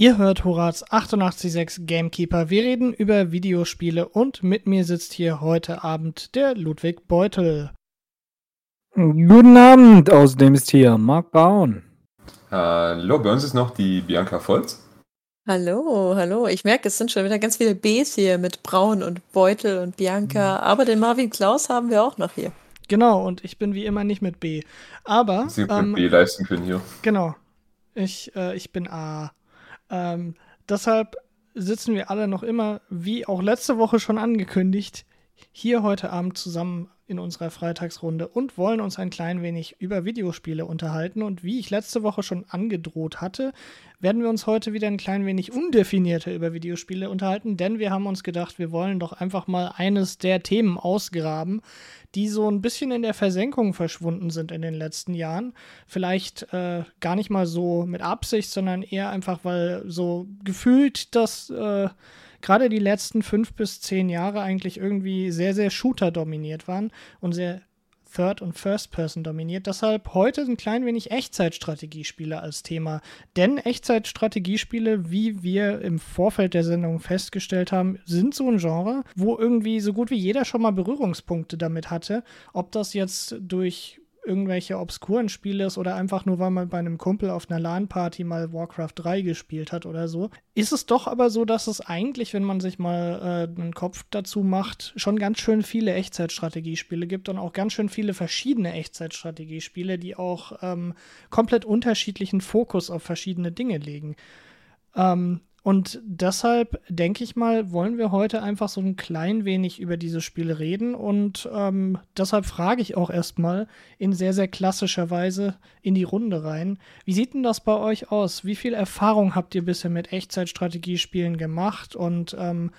Ihr hört Horaz 886 Gamekeeper. Wir reden über Videospiele und mit mir sitzt hier heute Abend der Ludwig Beutel. Guten Abend, außerdem ist hier Marc Braun. Hallo, bei uns ist noch die Bianca Volz. Hallo, hallo. Ich merke, es sind schon wieder ganz viele Bs hier mit Braun und Beutel und Bianca. Aber den Marvin Klaus haben wir auch noch hier. Genau, und ich bin wie immer nicht mit B. Aber. Sie ähm, mit B leisten können hier. Genau. Ich, äh, ich bin A. Ähm, deshalb sitzen wir alle noch immer, wie auch letzte Woche schon angekündigt, hier heute Abend zusammen in unserer Freitagsrunde und wollen uns ein klein wenig über Videospiele unterhalten. Und wie ich letzte Woche schon angedroht hatte, werden wir uns heute wieder ein klein wenig undefinierter über Videospiele unterhalten, denn wir haben uns gedacht, wir wollen doch einfach mal eines der Themen ausgraben, die so ein bisschen in der Versenkung verschwunden sind in den letzten Jahren. Vielleicht äh, gar nicht mal so mit Absicht, sondern eher einfach, weil so gefühlt das. Äh, gerade die letzten fünf bis zehn Jahre eigentlich irgendwie sehr, sehr Shooter dominiert waren und sehr Third- und First-Person dominiert. Deshalb heute ein klein wenig Echtzeitstrategiespiele als Thema. Denn Echtzeitstrategiespiele, wie wir im Vorfeld der Sendung festgestellt haben, sind so ein Genre, wo irgendwie so gut wie jeder schon mal Berührungspunkte damit hatte. Ob das jetzt durch irgendwelche obskuren Spiele ist oder einfach nur, weil man bei einem Kumpel auf einer LAN-Party mal Warcraft 3 gespielt hat oder so. Ist es doch aber so, dass es eigentlich, wenn man sich mal äh, einen Kopf dazu macht, schon ganz schön viele Echtzeitstrategiespiele gibt und auch ganz schön viele verschiedene Echtzeitstrategiespiele, die auch ähm, komplett unterschiedlichen Fokus auf verschiedene Dinge legen. Ähm, und deshalb denke ich mal, wollen wir heute einfach so ein klein wenig über diese Spiele reden. Und ähm, deshalb frage ich auch erstmal in sehr, sehr klassischer Weise in die Runde rein. Wie sieht denn das bei euch aus? Wie viel Erfahrung habt ihr bisher mit Echtzeitstrategiespielen gemacht? Und ähm,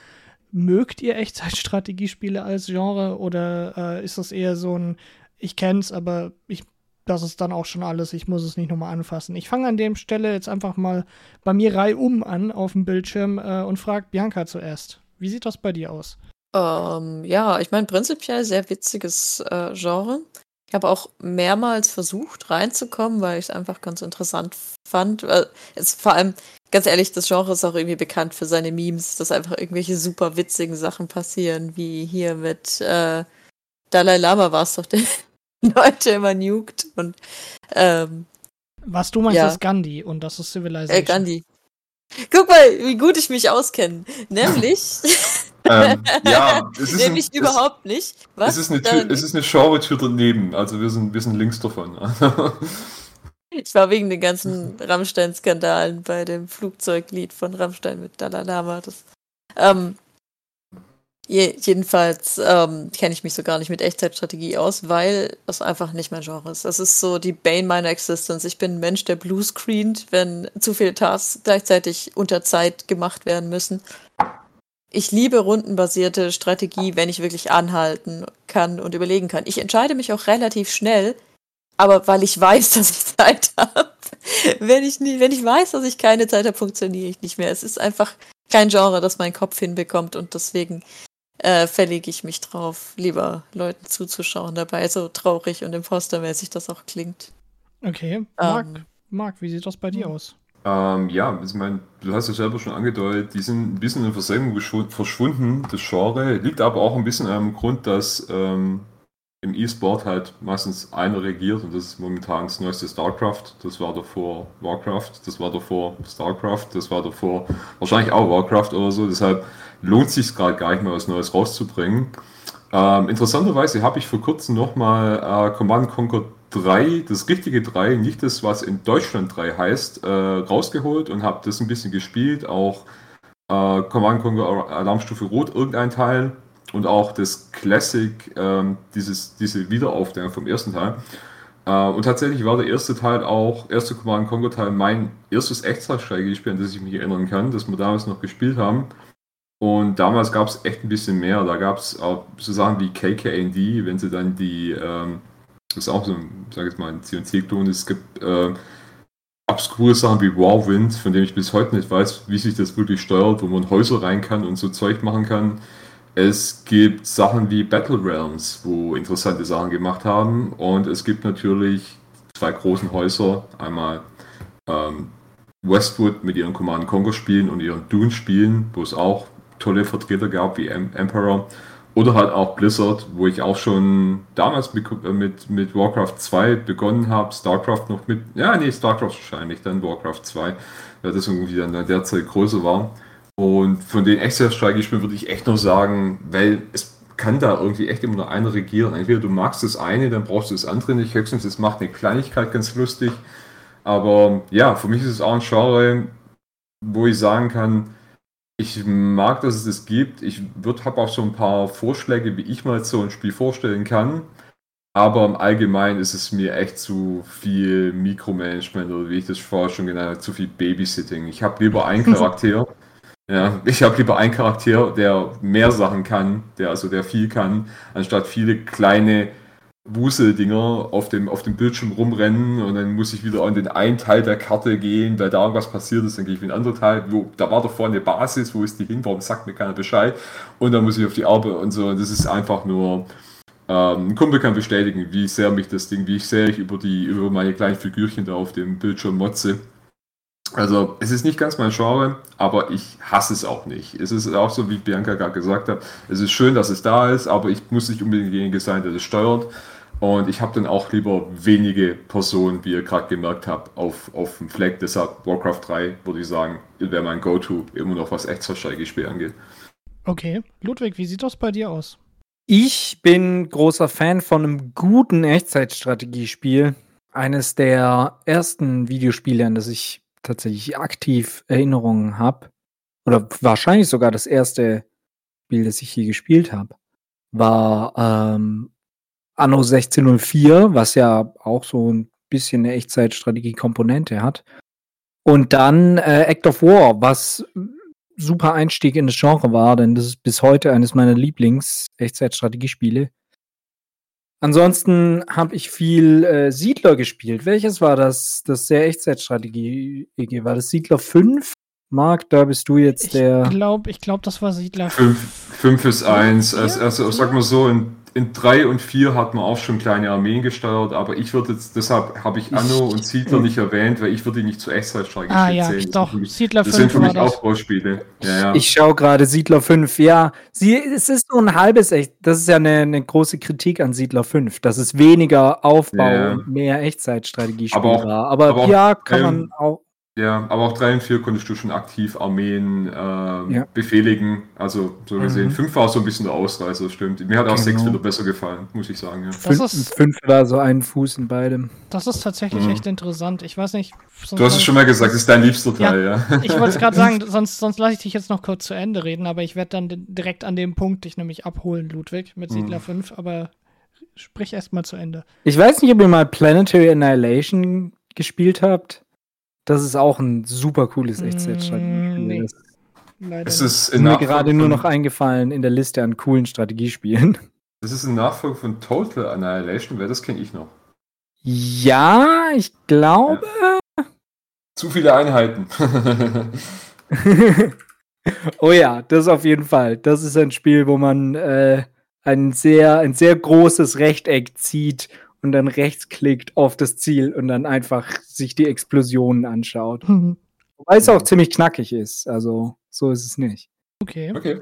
mögt ihr Echtzeitstrategiespiele als Genre? Oder äh, ist das eher so ein, ich kenne es, aber ich das ist dann auch schon alles. Ich muss es nicht nochmal anfassen. Ich fange an dem Stelle jetzt einfach mal bei mir reihum an auf dem Bildschirm äh, und frage Bianca zuerst. Wie sieht das bei dir aus? Ähm, ja, ich meine, prinzipiell sehr witziges äh, Genre. Ich habe auch mehrmals versucht reinzukommen, weil ich es einfach ganz interessant fand. Äh, jetzt vor allem, ganz ehrlich, das Genre ist auch irgendwie bekannt für seine Memes, dass einfach irgendwelche super witzigen Sachen passieren, wie hier mit äh, Dalai Lama war es doch, der, Leute immer nukt und ähm, Was du meinst, ja. ist Gandhi und das ist Civilization. Äh, Gandhi. Guck mal, wie gut ich mich auskenne. Nämlich. ähm, ja, es ist Nämlich ein, überhaupt es, nicht. Was? Es ist eine, Tür, es ist eine Genre-Tür daneben. Also wir sind, wir sind links davon. ich war wegen den ganzen Rammstein-Skandalen bei dem Flugzeuglied von Rammstein mit Dalai Lama. Das, ähm, Je, jedenfalls ähm, kenne ich mich so gar nicht mit Echtzeitstrategie aus, weil das einfach nicht mein Genre ist. Das ist so die Bane meiner Existence. Ich bin ein Mensch, der bluescreent, wenn zu viele Tasks gleichzeitig unter Zeit gemacht werden müssen. Ich liebe rundenbasierte Strategie, wenn ich wirklich anhalten kann und überlegen kann. Ich entscheide mich auch relativ schnell, aber weil ich weiß, dass ich Zeit habe. Wenn ich, nie, wenn ich weiß, dass ich keine Zeit habe, funktioniere ich nicht mehr. Es ist einfach kein Genre, das mein Kopf hinbekommt und deswegen äh, verlege ich mich drauf, lieber Leuten zuzuschauen dabei, so traurig und impostermäßig das auch klingt. Okay, Marc, ähm, Marc wie sieht das bei dir aus? Ähm, ja, ich meine, du hast ja selber schon angedeutet, die sind ein bisschen in Versenkung verschwunden, das Genre. Liegt aber auch ein bisschen am Grund, dass ähm, im E-Sport halt meistens einer regiert und das ist momentan das neueste StarCraft. Das war davor Warcraft, das war davor StarCraft, das war davor wahrscheinlich auch Warcraft oder so. Deshalb lohnt sich gerade gar nicht mehr was Neues rauszubringen. Ähm, interessanterweise habe ich vor kurzem nochmal äh, Command Conquer 3, das richtige 3, nicht das, was in Deutschland 3 heißt, äh, rausgeholt und habe das ein bisschen gespielt. Auch äh, Command Conquer Alarmstufe Rot, irgendein Teil. Und auch das Classic, ähm, dieses, diese Wiederaufnahme vom ersten Teil. Äh, und tatsächlich war der erste Teil auch, erste Command Conquer Teil, mein erstes Echtzeitstrategiespiel, an das ich mich erinnern kann, das wir damals noch gespielt haben. Und damals gab es echt ein bisschen mehr. Da gab es auch so Sachen wie KKND, wenn sie dann die, ähm, das ist auch so ein, sag ich mal, ein CNC-Klon. Es gibt äh, obskure Sachen wie Warwind, von dem ich bis heute nicht weiß, wie sich das wirklich steuert, wo man Häuser rein kann und so Zeug machen kann. Es gibt Sachen wie Battle Realms, wo interessante Sachen gemacht haben. Und es gibt natürlich zwei großen Häuser. Einmal ähm, Westwood mit ihren Command Conquer Spielen und ihren Dune Spielen, wo es auch tolle Vertreter gab wie Emperor. Oder halt auch Blizzard, wo ich auch schon damals mit, äh, mit, mit Warcraft 2 begonnen habe, StarCraft noch mit, ja, nee, StarCraft wahrscheinlich, dann Warcraft 2, weil das irgendwie dann in der Zeit größer war. Und von den Extra-Strategiespielen würde ich echt nur sagen, weil es kann da irgendwie echt immer nur einer regieren. Entweder du magst das eine, dann brauchst du das andere nicht. Höchstens, es macht eine Kleinigkeit ganz lustig. Aber ja, für mich ist es auch ein Genre, wo ich sagen kann, ich mag, dass es das gibt. Ich habe auch so ein paar Vorschläge, wie ich mal so ein Spiel vorstellen kann. Aber im Allgemeinen ist es mir echt zu viel Mikromanagement oder wie ich das vorher schon genannt habe, zu viel Babysitting. Ich habe lieber einen Charakter. Ja, ich habe lieber einen Charakter, der mehr Sachen kann, der also der viel kann, anstatt viele kleine Wuseldinger auf dem, auf dem Bildschirm rumrennen und dann muss ich wieder an den einen Teil der Karte gehen, weil da irgendwas passiert ist, dann gehe ich in den anderen Teil, wo, da war doch vorne eine Basis, wo ist die hin, warum sagt mir keiner Bescheid? Und dann muss ich auf die Arbeit und so. Und das ist einfach nur, ähm, ein Kumpel kann bestätigen, wie sehr mich das Ding, wie sehr ich über die, über meine kleinen Figürchen da auf dem Bildschirm motze. Also es ist nicht ganz mein Genre, aber ich hasse es auch nicht. Es ist auch so, wie Bianca gerade gesagt hat, es ist schön, dass es da ist, aber ich muss nicht unbedingt derjenige sein, der das steuert. Und ich habe dann auch lieber wenige Personen, wie ihr gerade gemerkt habt, auf, auf dem Fleck. Deshalb Warcraft 3, würde ich sagen, wäre mein Go-To, immer noch was Extra-Strategiespiel angeht. Okay. Ludwig, wie sieht das bei dir aus? Ich bin großer Fan von einem guten Echtzeitstrategiespiel. Eines der ersten Videospiele, an das ich tatsächlich aktiv Erinnerungen habe. Oder wahrscheinlich sogar das erste Spiel, das ich hier gespielt habe, war ähm, Anno 1604, was ja auch so ein bisschen eine Echtzeitstrategie-Komponente hat. Und dann äh, Act of War, was super Einstieg in das Genre war, denn das ist bis heute eines meiner Lieblings-Echtzeitstrategiespiele. Ansonsten habe ich viel äh, Siedler gespielt. Welches war das? Das sehr Echtzeitstrategie. War das Siedler 5? Marc, da bist du jetzt der. Ich glaube, ich glaub, das war Siedler 5. 5 ist 1. Also, also sag mal so, in in 3 und 4 hat man auch schon kleine Armeen gesteuert, aber ich würde jetzt, deshalb habe ich Anno und Siedler nicht erwähnt, weil ich würde die nicht zu Echtzeitstrategie ah, ja, zählen. Doch, mich, Siedler 5 Das sind für mich Aufbauspiele. Ja, ja. Ich schaue gerade Siedler 5, ja. Sie, es ist nur ein halbes Echt, das ist ja eine, eine große Kritik an Siedler 5, dass es weniger Aufbau ja. und mehr Echtzeitstrategie war. Aber, aber ja, kann ähm, man auch ja, aber auch 3 und 4 konntest du schon aktiv Armeen äh, ja. befehligen. Also so gesehen. 5 mhm. war so ein bisschen der Ausreißer, das stimmt. Mir hat auch 6 genau. wieder besser gefallen, muss ich sagen. Ja. 5 war so ein Fuß in beidem. Das ist tatsächlich mhm. echt interessant. Ich weiß nicht. Du hast es schon mal gesagt, das ist dein liebster Teil, ja. ja. Ich wollte es gerade sagen, sonst, sonst lasse ich dich jetzt noch kurz zu Ende reden, aber ich werde dann direkt an dem Punkt dich nämlich abholen, Ludwig, mit Siedler mhm. 5, aber sprich erst mal zu Ende. Ich weiß nicht, ob ihr mal Planetary Annihilation gespielt habt. Das ist auch ein super cooles Echtzeitstrategiespiel. Nee. Es ist, mir gerade nur noch eingefallen in der Liste an coolen Strategiespielen. Das ist ein Nachfolger von Total Annihilation, wer das kenne ich noch. Ja, ich glaube. Ja. Zu viele Einheiten. oh ja, das auf jeden Fall. Das ist ein Spiel, wo man äh, ein sehr, ein sehr großes Rechteck zieht und dann rechtsklickt auf das Ziel und dann einfach sich die Explosionen anschaut. Mhm. Wobei es auch ziemlich knackig ist. Also, so ist es nicht. Okay. Okay.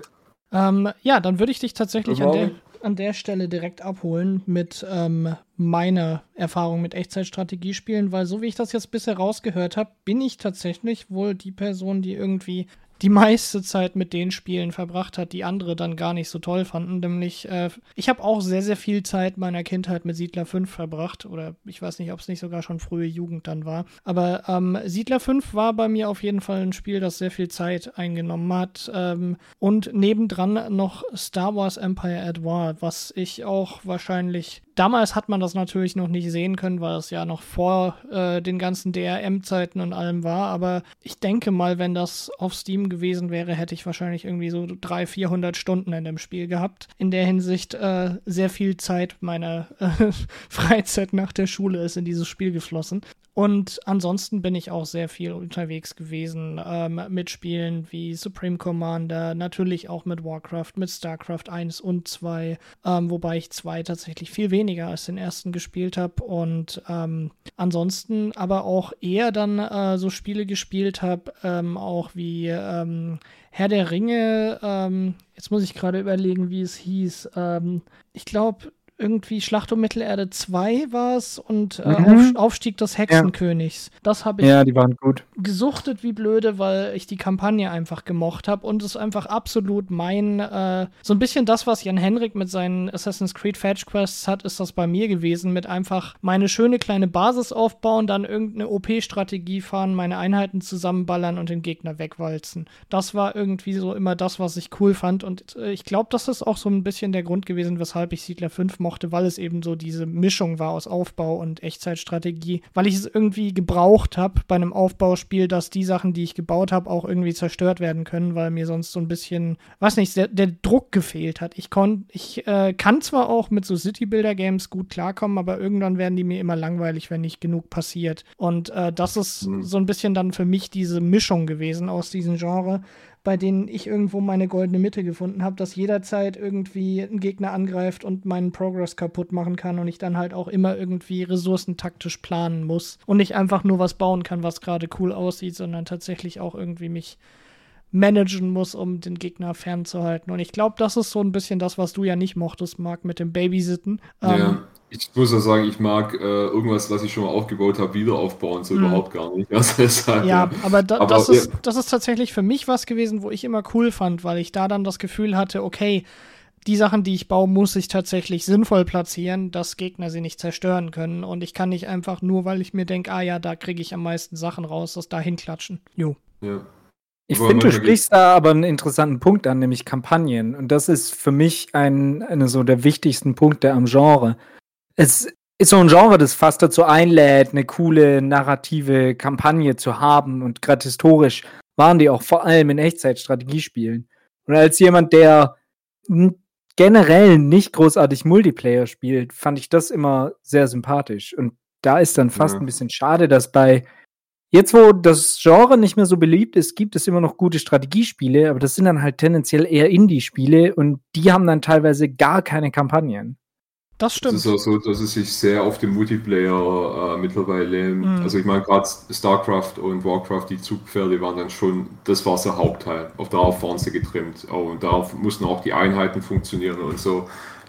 Ähm, ja, dann würde ich dich tatsächlich an der, an der Stelle direkt abholen mit ähm, meiner Erfahrung mit Echtzeitstrategiespielen, weil so wie ich das jetzt bisher rausgehört habe, bin ich tatsächlich wohl die Person, die irgendwie die meiste Zeit mit den Spielen verbracht hat, die andere dann gar nicht so toll fanden. Nämlich, äh, ich habe auch sehr, sehr viel Zeit meiner Kindheit mit Siedler 5 verbracht. Oder ich weiß nicht, ob es nicht sogar schon frühe Jugend dann war. Aber ähm, Siedler 5 war bei mir auf jeden Fall ein Spiel, das sehr viel Zeit eingenommen hat. Ähm, und nebendran noch Star Wars Empire at War, was ich auch wahrscheinlich Damals hat man das natürlich noch nicht sehen können, weil es ja noch vor äh, den ganzen DRM-Zeiten und allem war. Aber ich denke mal, wenn das auf Steam gewesen wäre, hätte ich wahrscheinlich irgendwie so 300, 400 Stunden in dem Spiel gehabt. In der Hinsicht äh, sehr viel Zeit meiner äh, Freizeit nach der Schule ist in dieses Spiel geflossen. Und ansonsten bin ich auch sehr viel unterwegs gewesen ähm, mit Spielen wie Supreme Commander, natürlich auch mit Warcraft, mit StarCraft 1 und 2, ähm, wobei ich 2 tatsächlich viel weniger weniger als den ersten gespielt habe und ähm, ansonsten aber auch eher dann äh, so Spiele gespielt habe, ähm, auch wie ähm, Herr der Ringe. Ähm, jetzt muss ich gerade überlegen, wie es hieß. Ähm, ich glaube, irgendwie Schlacht um Mittelerde 2 war es und äh, Mhm. Auf, Aufstieg des Hexenkönigs. Das habe ich Ja, die waren gut. gesuchtet wie blöde, weil ich die Kampagne einfach gemocht habe und es einfach absolut mein, äh, so ein bisschen das, was Jan Henrik mit seinen Assassin's Creed Fetch Quests hat, ist das bei mir gewesen, mit einfach meine schöne kleine Basis aufbauen, dann irgendeine OP-Strategie fahren, meine Einheiten zusammenballern und den Gegner wegwalzen. Das war irgendwie so immer das, was ich cool fand und äh, ich glaube, das ist auch so ein bisschen der Grund gewesen, weshalb ich Siedler 5 mochte, weil es eben so diese Mischung war aus Aufbau und Echtzeitstrategie, weil ich es irgendwie gebraucht habe bei einem Aufbauspiel, dass die Sachen, die ich gebaut habe, auch irgendwie zerstört werden können, weil mir sonst so ein bisschen, weiß nicht, der, der Druck gefehlt hat. Ich, kon, ich äh, kann zwar auch mit so City-Builder-Games gut klarkommen, aber irgendwann werden die mir immer langweilig, wenn nicht genug passiert. Und äh, das ist Mhm. so ein bisschen dann für mich diese Mischung gewesen aus diesem Genre bei denen ich irgendwo meine goldene Mitte gefunden habe, dass jederzeit irgendwie ein Gegner angreift und meinen Progress kaputt machen kann und ich dann halt auch immer irgendwie ressourcentaktisch planen muss und nicht einfach nur was bauen kann, was gerade cool aussieht, sondern tatsächlich auch irgendwie mich managen muss, um den Gegner fernzuhalten. Und ich glaube, das ist so ein bisschen das, was du ja nicht mochtest, Marc, mit dem Babysitten. Ähm, ja, ich muss ja sagen, ich mag äh, irgendwas, was ich schon mal aufgebaut habe, wieder aufbauen, so Mhm. überhaupt gar nicht. Also deshalb, Ja, aber, da, Aber, das, ja. ist, das ist tatsächlich für mich was gewesen, wo ich immer cool fand, weil ich da dann das Gefühl hatte, okay, die Sachen, die ich baue, muss ich tatsächlich sinnvoll platzieren, dass Gegner sie nicht zerstören können. Und ich kann nicht einfach nur, weil ich mir denke, ah ja, da kriege ich am meisten Sachen raus, das da hinklatschen. Jo. ja. Ich finde, du sprichst da aber einen interessanten Punkt an, nämlich Kampagnen. Und das ist für mich ein, eine so der wichtigsten Punkte am Genre. Es ist so ein Genre, das fast dazu einlädt, eine coole narrative Kampagne zu haben. Und gerade historisch waren die auch vor allem in Echtzeitstrategiespielen. Und als jemand, der generell nicht großartig Multiplayer spielt, fand ich das immer sehr sympathisch. Und da ist dann fast Ja. ein bisschen schade, dass bei Jetzt, wo das Genre nicht mehr so beliebt ist, gibt es immer noch gute Strategiespiele, aber das sind dann halt tendenziell eher Indie-Spiele und die haben dann teilweise gar keine Kampagnen. Das Es stimmt. ist auch so, dass es sich sehr auf den Multiplayer äh, mittlerweile, Mhm. also ich meine gerade StarCraft und Warcraft, die Zugpferde waren dann schon, das war der Hauptteil. Auf darauf waren sie getrimmt. Oh, und darauf mussten auch die Einheiten funktionieren und so.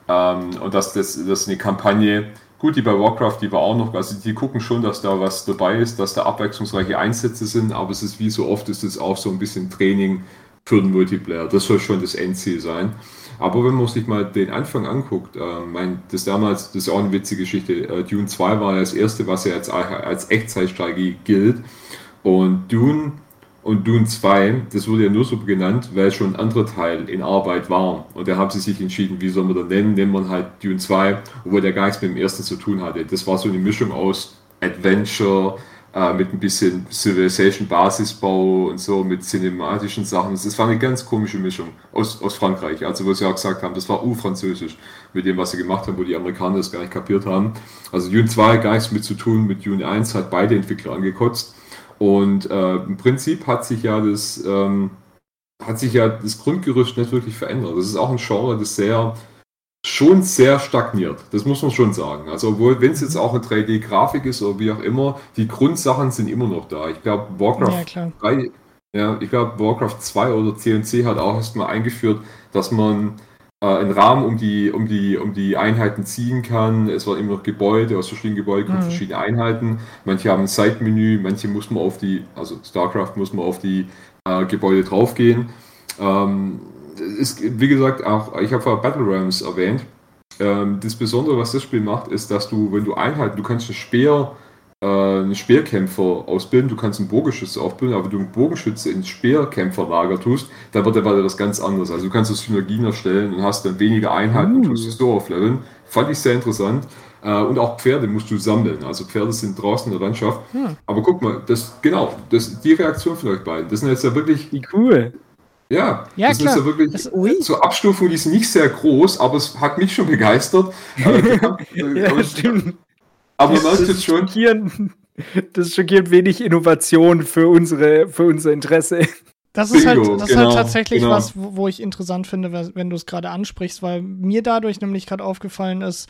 Ähm, und dass das, das eine Kampagne, gut, die bei Warcraft, die war auch noch, also die gucken schon, dass da was dabei ist, dass da abwechslungsreiche Einsätze sind, aber es ist wie so oft, ist es auch so ein bisschen Training für den Multiplayer. Das soll schon das Endziel sein. Aber wenn man sich mal den Anfang anguckt, äh, mein, das damals, das ist auch eine witzige Geschichte, äh, Dune 2 war das erste, was ja jetzt als Echtzeitstrategie gilt. Und Dune und Dune 2, das wurde ja nur so genannt, weil schon ein anderer Teil in Arbeit war. Und da haben sie sich entschieden, wie soll man den nennen? Nennen wir halt Dune 2, obwohl der gar nichts mit dem ersten zu tun hatte. Das war so eine Mischung aus Adventure, äh, mit ein bisschen Civilization Basisbau und so, mit cinematischen Sachen. Das war eine ganz komische Mischung aus, aus Frankreich. Also, wo sie auch gesagt haben, das war U-Französisch mit dem, was sie gemacht haben, wo die Amerikaner das gar nicht kapiert haben. Also, Dune 2 hat gar nichts mit zu tun, mit Dune 1 hat beide Entwickler angekotzt. Und äh, im Prinzip hat sich ja das, ähm, hat sich ja das Grundgerüst nicht wirklich verändert. Das ist auch ein Genre, das sehr schon sehr stagniert. Das muss man schon sagen. Also obwohl, wenn es jetzt auch eine 3D-Grafik ist oder wie auch immer, die Grundsachen sind immer noch da. Ich glaube, Warcraft Ja, klar. 3, ja, ich glaube, Warcraft 2 oder CNC hat auch erstmal eingeführt, dass man äh, einen Rahmen um die, um, die, um die Einheiten ziehen kann. Es waren immer noch Gebäude, aus verschiedenen Gebäuden kommen Mhm. verschiedene Einheiten. Manche haben ein Side-Menü, manche muss man auf die, also StarCraft muss man auf die äh, Gebäude draufgehen. Ähm, ist, wie gesagt, auch, ich habe vorher Battle Realms erwähnt. Ähm, das Besondere, was das Spiel macht, ist, dass du, wenn du Einheiten, du kannst einen Speer, äh, einen Speerkämpfer ausbilden, du kannst einen Bogenschütze aufbilden, aber wenn du einen Bogenschütze ins Speerkämpferlager tust, dann wird der weiter das ganz anders. Also du kannst Synergien erstellen und hast dann weniger Einheiten und Uh. tust es so aufleveln. Fand ich sehr interessant. Äh, und auch Pferde musst du sammeln. Also Pferde sind draußen in der Landschaft. Hm. Aber guck mal, das, genau, das, die Reaktion von euch beiden, das sind jetzt ja wirklich Wie cool. Ja, Ja, das klar. ist ja wirklich Das- Ui. zur Abstufung, die ist nicht sehr groß, aber es hat mich schon begeistert. Äh, Ja, aber- stimmt. Aber man Das merkt ist jetzt schon. Das ist schockierend wenig Innovation für unsere, für unser Interesse. Das ist, halt, das ist genau, halt tatsächlich genau. was, wo, wo ich interessant finde, wenn du es gerade ansprichst, weil mir dadurch nämlich gerade aufgefallen ist,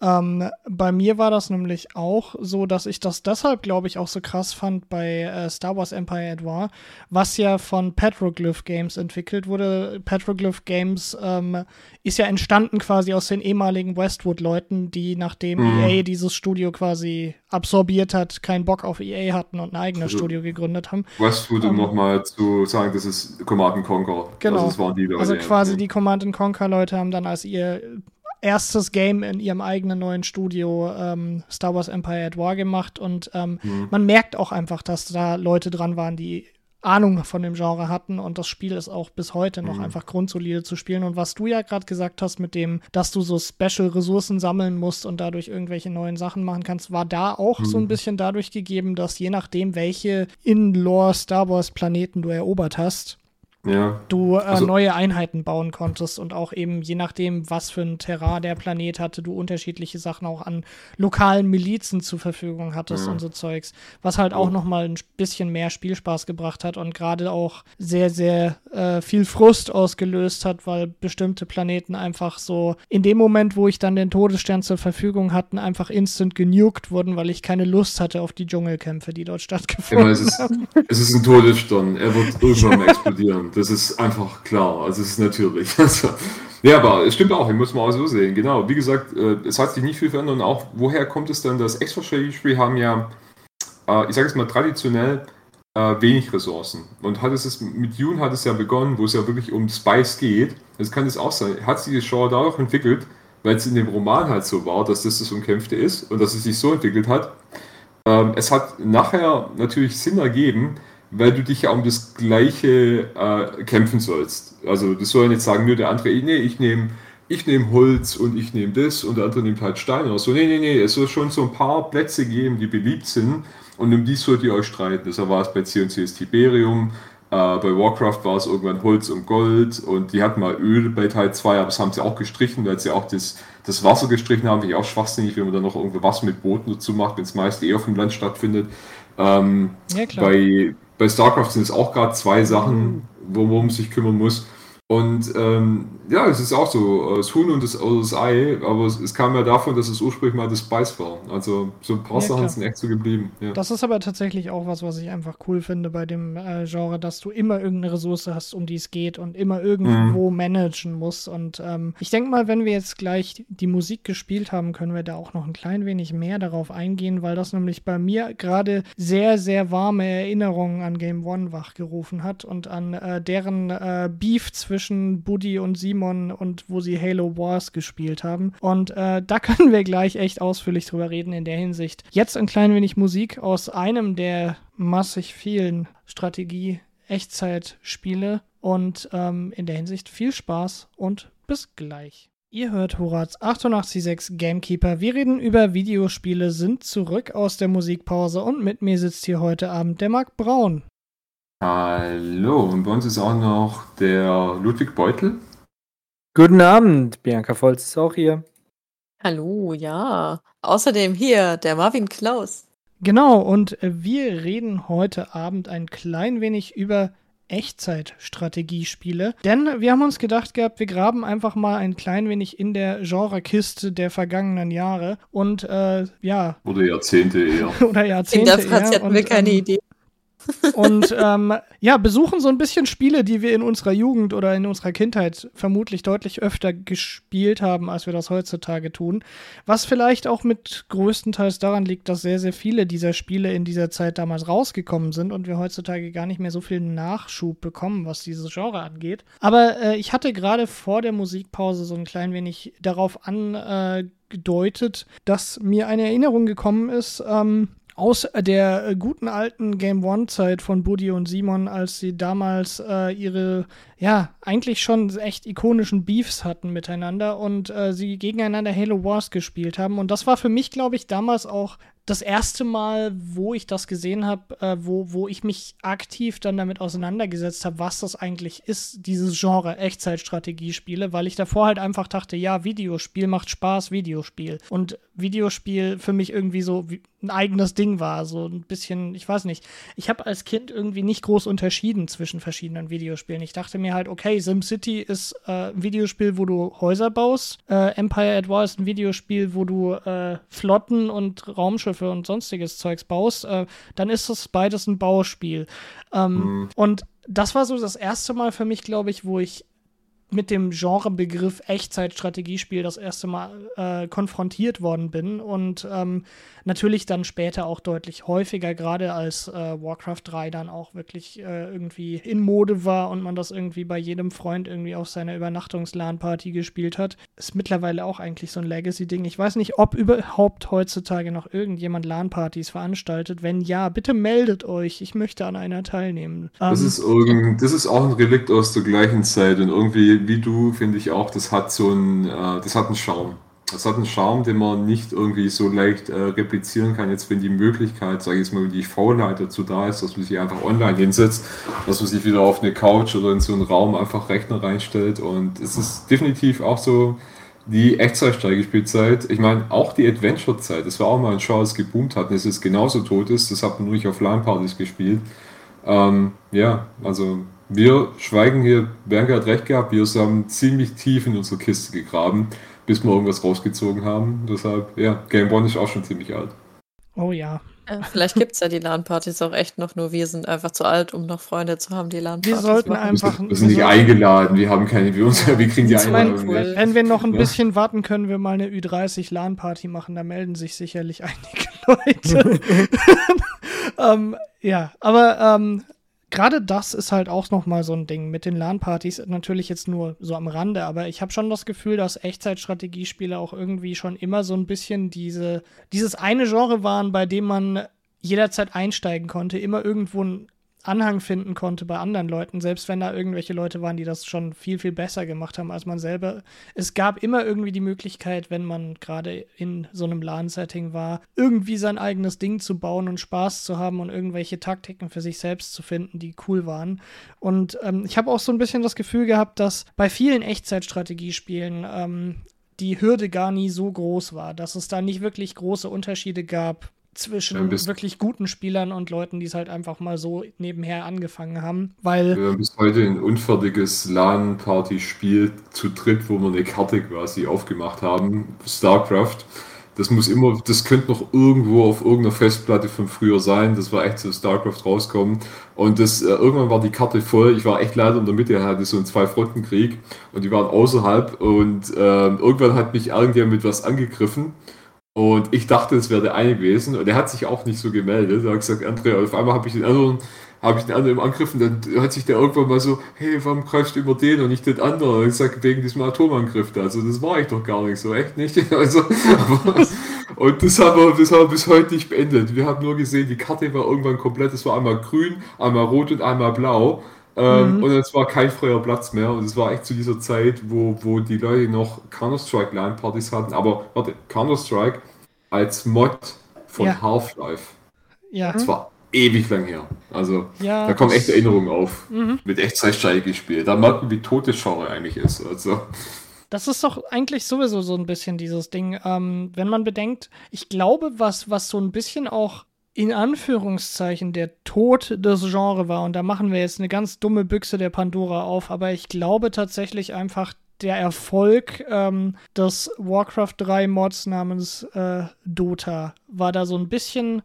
Ähm, bei mir war das nämlich auch so, dass ich das deshalb, glaube ich, auch so krass fand bei äh, Star Wars Empire at War, was ja von Petroglyph Games entwickelt wurde. Petroglyph Games ähm, ist ja entstanden quasi aus den ehemaligen Westwood-Leuten, die nachdem mhm. EA dieses Studio quasi absorbiert hat, keinen Bock auf EA hatten und ein eigenes also, Studio gegründet haben. Westwood, um ähm, nochmal zu sagen, das ist Command Conquer. Genau. Also, das waren die Leute, also quasi ja. die Command Conquer-Leute haben dann als ihr erstes Game in ihrem eigenen neuen Studio ähm, Star Wars Empire at War gemacht und ähm, mhm. man merkt auch einfach, dass da Leute dran waren, die Ahnung von dem Genre hatten und das Spiel ist auch bis heute noch mhm. einfach grundsolide zu spielen. Und was du ja gerade gesagt hast mit dem, dass du so Special-Ressourcen sammeln musst und dadurch irgendwelche neuen Sachen machen kannst, war da auch mhm. so ein mhm. bisschen dadurch gegeben, dass je nachdem, welche In-Lore Star Wars-Planeten du erobert hast, ja. du äh, also, neue Einheiten bauen konntest und auch eben je nachdem, was für ein Terrain der Planet hatte, du unterschiedliche Sachen auch an lokalen Milizen zur Verfügung hattest ja. und so Zeugs, was halt auch nochmal ein bisschen mehr Spielspaß gebracht hat und gerade auch sehr, sehr äh, viel Frust ausgelöst hat, weil bestimmte Planeten einfach so in dem Moment, wo ich dann den Todesstern zur Verfügung hatte, einfach instant genugt wurden, weil ich keine Lust hatte auf die Dschungelkämpfe, die dort stattgefunden ja, es ist, haben. Es ist ein Todesstern, er wird irgendwann explodieren. Das ist einfach klar. Also es ist natürlich. Also, ja, aber es stimmt auch, ich muss mal auch so sehen. Genau, wie gesagt, äh, es hat sich nicht viel verändert. Und auch, woher kommt es dann, dass Extra-Strategy-Spiele haben ja, äh, ich sage es mal traditionell, äh, wenig Ressourcen. Und hat es mit Dune hat es ja begonnen, wo es ja wirklich um Spice geht. Das kann es auch sein. Hat sich die Show dadurch entwickelt, weil es in dem Roman halt so war, dass das das Umkämpfte ist und dass es sich so entwickelt hat. Ähm, es hat nachher natürlich Sinn ergeben, weil du dich ja um das Gleiche äh, kämpfen sollst. Also das soll nicht sagen, nur der andere, nee, ich nehme ich nehm Holz und ich nehme das und der andere nimmt halt Stein oder so. Nee, nee, nee, es soll schon so ein paar Plätze geben, die beliebt sind und um die sollt ihr euch streiten. Deshalb war es bei C&C's Tiberium, äh, bei Warcraft war es irgendwann Holz und Gold und die hatten mal Öl bei Teil 2, aber das haben sie auch gestrichen, weil sie auch das, das Wasser gestrichen haben. Finde ich auch schwachsinnig, wenn man dann noch irgendwie Wasser mit Booten dazu macht, wenn es meist eher auf dem Land stattfindet. Ähm, ja, bei, bei StarCraft sind es auch gerade zwei Sachen, worum man sich kümmern muss. Und ähm, ja, es ist auch so, das Huhn und das, das Ei, aber es, es, kam ja davon, dass es ursprünglich mal das Spice war. Also so ein paar ja, Sachen sind echt so geblieben. Ja. Das ist aber tatsächlich auch was, was ich einfach cool finde bei dem äh, Genre, dass du immer irgendeine Ressource hast, um die es geht und immer irgendwo mhm. managen musst. Und ähm, ich denke mal, wenn wir jetzt gleich die Musik gespielt haben, können wir da auch noch ein klein wenig mehr darauf eingehen, weil das nämlich bei mir gerade sehr, sehr warme Erinnerungen an Game One wachgerufen hat und an äh, deren äh, Beef zwischen Buddy und Simon und wo sie Halo Wars gespielt haben. Und äh, da können wir gleich echt ausführlich drüber reden in der Hinsicht. Jetzt ein klein wenig Musik aus einem der massig vielen Strategie-Echtzeit-Spiele. Und ähm, in der Hinsicht viel Spaß und bis gleich. Ihr hört Horaz 886 Gamekeeper. Wir reden über Videospiele, sind zurück aus der Musikpause und mit mir sitzt hier heute Abend der Marc Braun. Hallo, und bei uns ist auch noch der Ludwig Beutel. Guten Abend, Bianca Volz ist auch hier. Hallo, ja. Außerdem hier der Marvin Klaus. Genau, und wir reden heute Abend ein klein wenig über Echtzeitstrategiespiele. Denn wir haben uns gedacht gehabt, wir graben einfach mal ein klein wenig in der Genrekiste der vergangenen Jahre und äh, ja. Oder Jahrzehnte eher. oder Jahrzehnte eher. Dafür hatten wir keine ähm, Idee und ähm, ja, besuchen so ein bisschen Spiele, die wir in unserer Jugend oder in unserer Kindheit vermutlich deutlich öfter gespielt haben, als wir das heutzutage tun. Was vielleicht auch mit größtenteils daran liegt, dass sehr, sehr viele dieser Spiele in dieser Zeit damals rausgekommen sind und wir heutzutage gar nicht mehr so viel Nachschub bekommen, was dieses Genre angeht. Aber äh, ich hatte gerade vor der Musikpause so ein klein wenig darauf angedeutet, dass mir eine Erinnerung gekommen ist, ähm, aus der äh, guten alten Game One-Zeit von Buddy und Simon, als sie damals äh, ihre, ja, eigentlich schon echt ikonischen Beefs hatten miteinander und äh, sie gegeneinander Halo Wars gespielt haben. Und das war für mich, glaube ich, damals auch das erste Mal, wo ich das gesehen habe, äh, wo, wo ich mich aktiv dann damit auseinandergesetzt habe, was das eigentlich ist, dieses Genre Echtzeitstrategiespiele, weil ich davor halt einfach dachte, ja, Videospiel macht Spaß, Videospiel. Und Videospiel für mich irgendwie so ein eigenes Ding war, so ein bisschen, ich weiß nicht. Ich habe als Kind irgendwie nicht groß unterschieden zwischen verschiedenen Videospielen. Ich dachte mir halt, okay, SimCity ist äh, ein Videospiel, wo du Häuser baust, äh, Empire at War ist ein Videospiel, wo du äh, Flotten und Raumschiffe Raumschiffe und sonstiges Zeugs baust, äh, dann ist das beides ein Bauspiel. Ähm, mhm. Und das war so das erste Mal für mich, glaube ich, wo ich mit dem Genrebegriff Echtzeitstrategiespiel das erste Mal äh, konfrontiert worden bin und ähm, natürlich dann später auch deutlich häufiger, gerade als äh, Warcraft 3 dann auch wirklich äh, irgendwie in Mode war und man das irgendwie bei jedem Freund irgendwie auf seiner Übernachtungs-LAN-Party gespielt hat. Ist mittlerweile auch eigentlich so ein Legacy-Ding. Ich weiß nicht, ob überhaupt heutzutage noch irgendjemand LAN-Partys veranstaltet. Wenn ja, bitte meldet euch. Ich möchte an einer teilnehmen. Das, ähm, ist, irgend, das ist auch ein Relikt aus der gleichen Zeit und irgendwie wie, du, finde ich auch, das hat so einen, äh, das hat einen Charme. Das hat einen Charme, den man nicht irgendwie so leicht äh, replizieren kann. Jetzt, wenn die Möglichkeit, sage ich jetzt mal, die Faulheit dazu da ist, dass man sich einfach online hinsetzt, dass man sich wieder auf eine Couch oder in so einen Raum einfach Rechner reinstellt. Und es ist definitiv auch so die Echtzeitsteigespielzeit. Ich meine, auch die Adventure-Zeit, das war auch mal ein Show, das geboomt hat und es ist genauso tot ist. Das hat man nur nicht auf LAN-Partys gespielt. Ähm, ja, also wir schweigen hier, Berger hat recht gehabt, wir haben ziemlich tief in unsere Kiste gegraben, bis wir irgendwas rausgezogen haben. Deshalb, ja, Game One ist auch schon ziemlich alt. Oh ja. Äh, vielleicht gibt es ja die LAN-Partys auch echt noch, nur wir sind einfach zu alt, um noch Freunde zu haben, die LAN-Partys Wir sollten machen. einfach. Wir sind nicht eingeladen, wir haben keine, wir, uns, wir kriegen die Einladung cool. Wenn wir noch ein ja. bisschen warten, können wir mal eine Ü30 LAN-Party machen, da melden sich sicherlich einige Leute. ähm, ja, aber ähm, gerade das ist halt auch nochmal so ein Ding mit den LAN-Partys. Natürlich jetzt nur so am Rande, aber ich habe schon das Gefühl, dass Echtzeitstrategiespiele auch irgendwie schon immer so ein bisschen diese, dieses eine Genre waren, bei dem man jederzeit einsteigen konnte, immer irgendwo ein Anhang finden konnte bei anderen Leuten, selbst wenn da irgendwelche Leute waren, die das schon viel, viel besser gemacht haben als man selber. Es gab immer irgendwie die Möglichkeit, wenn man gerade in so einem LAN-Setting war, irgendwie sein eigenes Ding zu bauen und Spaß zu haben und irgendwelche Taktiken für sich selbst zu finden, die cool waren. Und ähm, ich habe auch so ein bisschen das Gefühl gehabt, dass bei vielen Echtzeitstrategiespielen ähm, die Hürde gar nie so groß war, dass es da nicht wirklich große Unterschiede gab zwischen wirklich guten Spielern und Leuten, die es halt einfach mal so nebenher angefangen haben. Weil. Wir haben bis heute ein unfertiges LAN-Party-Spiel zu dritt, wo wir eine Karte quasi aufgemacht haben. StarCraft. Das muss immer, das könnte noch irgendwo auf irgendeiner Festplatte von früher sein. Das war echt so StarCraft rauskommen. Und das, äh, irgendwann war die Karte voll. Ich war echt leider in der Mitte, hatte so einen Zwei-Fronten-Krieg und die waren außerhalb. Und äh, irgendwann hat mich irgendjemand mit was angegriffen. Und ich dachte, es wäre der eine gewesen. Und er hat sich auch nicht so gemeldet. Er hat gesagt, André, auf einmal habe ich den anderen, habe ich den anderen im Angriff und dann hat sich der irgendwann mal so, hey, warum greifst du immer den und nicht den anderen? Und ich sage, wegen diesem Atomangriff da. Also das war ich doch gar nicht so, echt nicht. Also, aber, und das haben, wir, das haben wir bis heute nicht beendet. Wir haben nur gesehen, die Karte war irgendwann komplett. Es war einmal grün, einmal rot und einmal blau. Ähm, mhm. Und es war kein freier Platz mehr. Und es war echt zu dieser Zeit, wo, wo die Leute noch Counter-Strike LAN-Partys hatten. Aber warte, Counter-Strike als Mod von ja. Half-Life. Ja. Das war ewig lang her. Also ja, da kommen echt Erinnerungen auf. Mhm. Mit Echtzeitsteigen gespielt. Da merkt man, wie tot das Genre eigentlich ist. Also. Das ist doch eigentlich sowieso so ein bisschen dieses Ding. Ähm, wenn man bedenkt, ich glaube, was, was so ein bisschen auch in Anführungszeichen der Tod des Genres war. Und da machen wir jetzt eine ganz dumme Büchse der Pandora auf, aber ich glaube tatsächlich einfach, der Erfolg ähm, des Warcraft 3 Mods namens äh, Dota war da so ein bisschen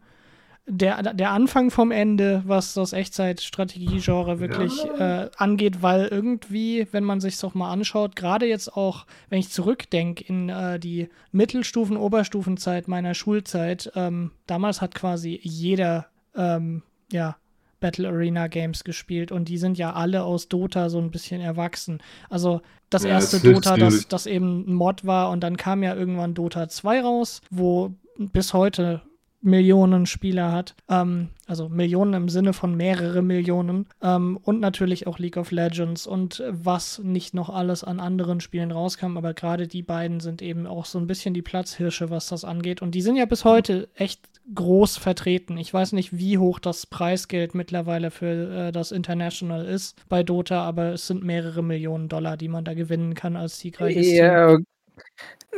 der, der Anfang vom Ende, was das Echtzeit-Strategie-Genre wirklich ja. äh, angeht, weil irgendwie, wenn man sich doch mal anschaut, gerade jetzt auch, wenn ich zurückdenke in äh, die Mittelstufen-, Oberstufenzeit meiner Schulzeit, ähm, damals hat quasi jeder ähm, ja, Battle Arena Games gespielt und die sind ja alle aus Dota so ein bisschen erwachsen. Also das ja, erste Dota, das, das eben ein Mod war und dann kam ja irgendwann Dota 2 raus, wo bis heute Millionen Spieler hat. Ähm, also Millionen im Sinne von mehrere Millionen. Ähm, und natürlich auch League of Legends und was nicht noch alles an anderen Spielen rauskam. Aber gerade die beiden sind eben auch so ein bisschen die Platzhirsche, was das angeht. Und die sind ja bis heute echt groß vertreten. Ich weiß nicht, wie hoch das Preisgeld mittlerweile für äh, das International ist bei Dota, aber es sind mehrere Millionen Dollar, die man da gewinnen kann als siegreiches ja.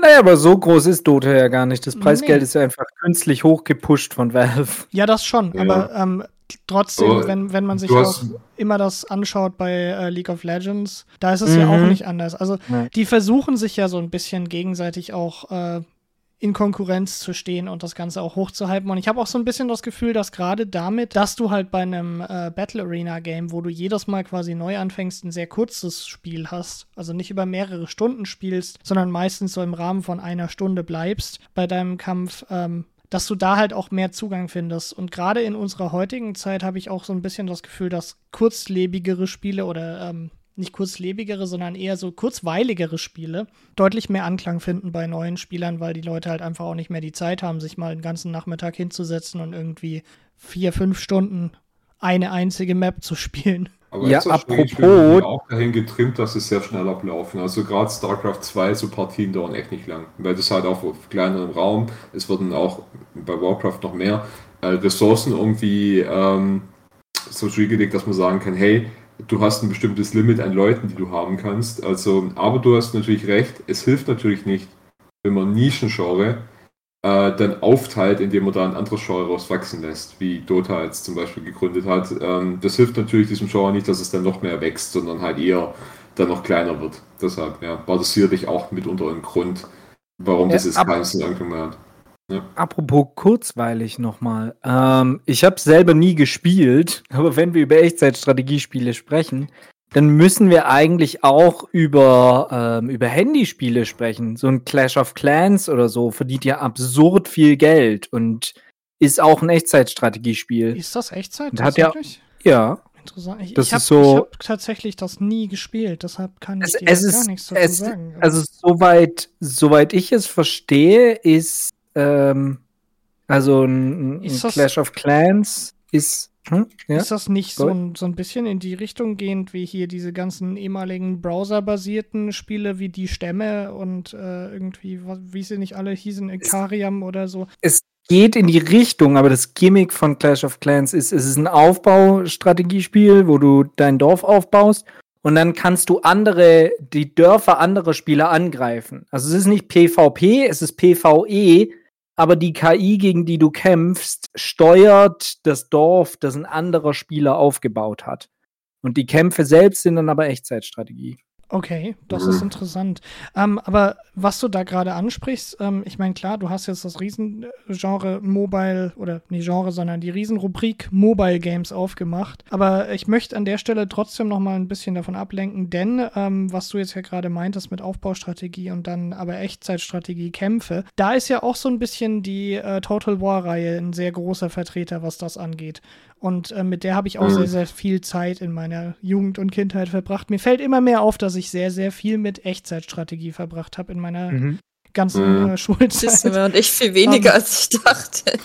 Naja, aber so groß ist Dota ja gar nicht. Das Preisgeld nee. ist ja einfach künstlich hochgepusht von Valve. Ja, das schon, ja. aber ähm, trotzdem, oh, wenn, wenn man sich auch immer das anschaut bei äh, League of Legends, da ist es mhm. ja auch mhm. nicht anders. Also ja. die versuchen sich ja so ein bisschen gegenseitig auch äh, in Konkurrenz zu stehen und das Ganze auch hochzuhalten. Und ich habe auch so ein bisschen das Gefühl, dass gerade damit, dass du halt bei einem äh, Battle Arena Game, wo du jedes Mal quasi neu anfängst, ein sehr kurzes Spiel hast, also nicht über mehrere Stunden spielst, sondern meistens so im Rahmen von einer Stunde bleibst bei deinem Kampf, ähm, dass du da halt auch mehr Zugang findest. Und gerade in unserer heutigen Zeit habe ich auch so ein bisschen das Gefühl, dass kurzlebigere Spiele oder ähm, nicht kurzlebigere, sondern eher so kurzweiligere Spiele deutlich mehr Anklang finden bei neuen Spielern, weil die Leute halt einfach auch nicht mehr die Zeit haben, sich mal einen ganzen Nachmittag hinzusetzen und irgendwie vier, fünf Stunden eine einzige Map zu spielen. Aber ja, apropos. auch dahin getrimmt, dass es sehr schnell ablaufen. Also gerade StarCraft 2, so Partien dauern echt nicht lang. Weil das halt auch auf kleinerem Raum, es wurden auch bei Warcraft noch mehr äh, Ressourcen irgendwie ähm, so gelegt, dass man sagen kann, hey, du hast ein bestimmtes Limit an Leuten, die du haben kannst. Also, aber du hast natürlich recht, es hilft natürlich nicht, wenn man Nischengenre äh, dann aufteilt, indem man da ein anderes Genre rauswachsen lässt, wie Dota jetzt zum Beispiel gegründet hat. Ähm, das hilft natürlich diesem Genre nicht, dass es dann noch mehr wächst, sondern halt eher dann noch kleiner wird. Deshalb ja, war das sicherlich auch mitunter ein Grund, warum ja, das jetzt keinen Sinn angefangen hat. Ja. Apropos kurzweilig nochmal. Ähm, ich habe selber nie gespielt, aber wenn wir über Echtzeitstrategiespiele sprechen, dann müssen wir eigentlich auch über, ähm, über Handyspiele sprechen. So ein Clash of Clans oder so verdient ja absurd viel Geld und ist auch ein Echtzeitstrategiespiel. Ist das Echtzeit? Hat ja, ja. Interessant. Ich, das ich habe so, hab tatsächlich das nie gespielt, deshalb kann ich es, dir es gar ist, nichts dazu es, sagen. Also soweit, soweit ich es verstehe, ist ähm, also ein, ein Clash of Clans ist. Hm? Ja? Ist das nicht so ein, so ein bisschen in die Richtung gehend wie hier diese ganzen ehemaligen Browser-basierten Spiele wie die Stämme und äh, irgendwie, wie sie nicht alle hießen, Ikariam oder so? Es geht in die Richtung, aber das Gimmick von Clash of Clans ist, es ist ein Aufbaustrategiespiel, wo du dein Dorf aufbaust und dann kannst du andere, die Dörfer anderer Spieler angreifen. Also es ist nicht PvP, es ist PvE, aber die KI, gegen die du kämpfst, steuert das Dorf, das ein anderer Spieler aufgebaut hat. Und die Kämpfe selbst sind dann aber Echtzeitstrategie. Okay, das ist interessant. Ähm, aber was du da gerade ansprichst, ähm, ich meine, klar, du hast jetzt das Riesengenre Mobile oder nicht Genre, sondern die Riesenrubrik Mobile Games aufgemacht. Aber ich möchte an der Stelle trotzdem noch mal ein bisschen davon ablenken, denn ähm, was du jetzt ja gerade meintest mit Aufbaustrategie und dann aber Echtzeitstrategie Kämpfe, da ist ja auch so ein bisschen die äh, Total War Reihe ein sehr großer Vertreter, was das angeht. Und äh, mit der habe ich auch mhm. sehr, sehr viel Zeit in meiner Jugend und Kindheit verbracht. Mir fällt immer mehr auf, dass ich sehr, sehr viel mit Echtzeitstrategie verbracht habe in meiner mhm. ganzen mhm. äh, Schulzeit. Und ich viel weniger, um, als ich dachte.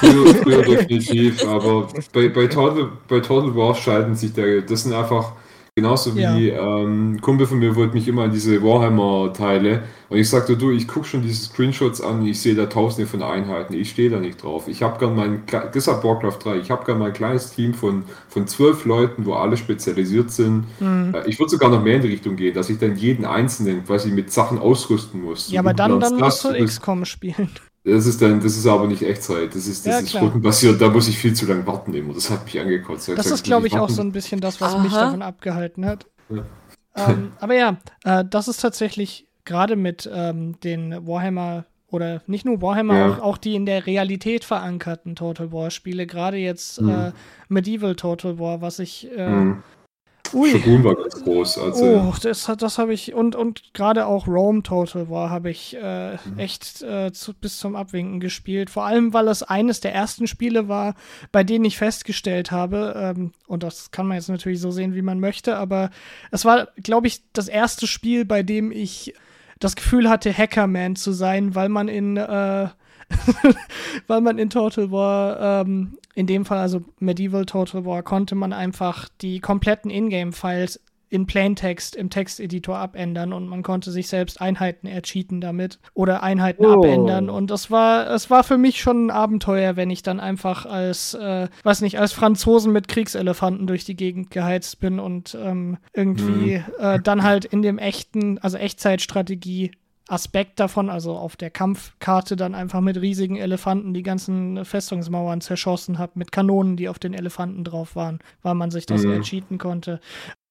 Früher, früher definitiv, aber bei, bei, Total, bei Total War scheiden sich der. Das sind einfach Genauso wie ja. ähm, ein Kumpel von mir wollte mich immer an diese Warhammer-Teile und ich sagte, du, ich gucke schon diese Screenshots an, ich sehe da tausende von Einheiten, ich stehe da nicht drauf. Ich habe gern mein, deshalb Warcraft 3, ich habe gern mein kleines Team von, von zwölf Leuten, wo alle spezialisiert sind. Mhm. Äh, ich würde sogar noch mehr in die Richtung gehen, dass ich dann jeden Einzelnen quasi mit Sachen ausrüsten muss. Ja, aber dann, dann musst du XCOM spielen. Das ist dann, das ist aber nicht Echtzeit. Das ist, das ja, ist. Da muss ich viel zu lange warten immer. Das hat mich angekotzt. Das gesagt, ist, glaube ich, auch so ein bisschen das, was Aha. mich davon abgehalten hat. Ja. Ähm, aber ja, äh, das ist tatsächlich gerade mit ähm, den Warhammer oder nicht nur Warhammer, ja. auch, auch, die in der Realität verankerten Total War Spiele, gerade jetzt mhm. äh, Medieval Total War, was ich äh, mhm. Ui. Shogun war ganz groß. Also. Oh, das, das habe ich, und, und gerade auch Rome Total War habe ich äh, mhm. echt äh, zu, bis zum Abwinken gespielt. Vor allem, weil es eines der ersten Spiele war, bei denen ich festgestellt habe, ähm, und das kann man jetzt natürlich so sehen, wie man möchte, aber es war, glaube ich, das erste Spiel, bei dem ich das Gefühl hatte, Hackerman zu sein, weil man in äh, weil man in Total War, ähm, in dem Fall also Medieval Total War, konnte man einfach die kompletten Ingame-Files in Plaintext im Texteditor abändern und man konnte sich selbst Einheiten ercheaten damit oder Einheiten oh. abändern und das war es war für mich schon ein Abenteuer, wenn ich dann einfach als äh, weiß nicht als Franzosen mit Kriegselefanten durch die Gegend geheizt bin und ähm, irgendwie mhm. äh, dann halt in dem echten also Echtzeitstrategie Aspekt davon, also auf der Kampfkarte dann einfach mit riesigen Elefanten die ganzen Festungsmauern zerschossen habe, mit Kanonen, die auf den Elefanten drauf waren, weil man sich das mhm. ercheaten konnte.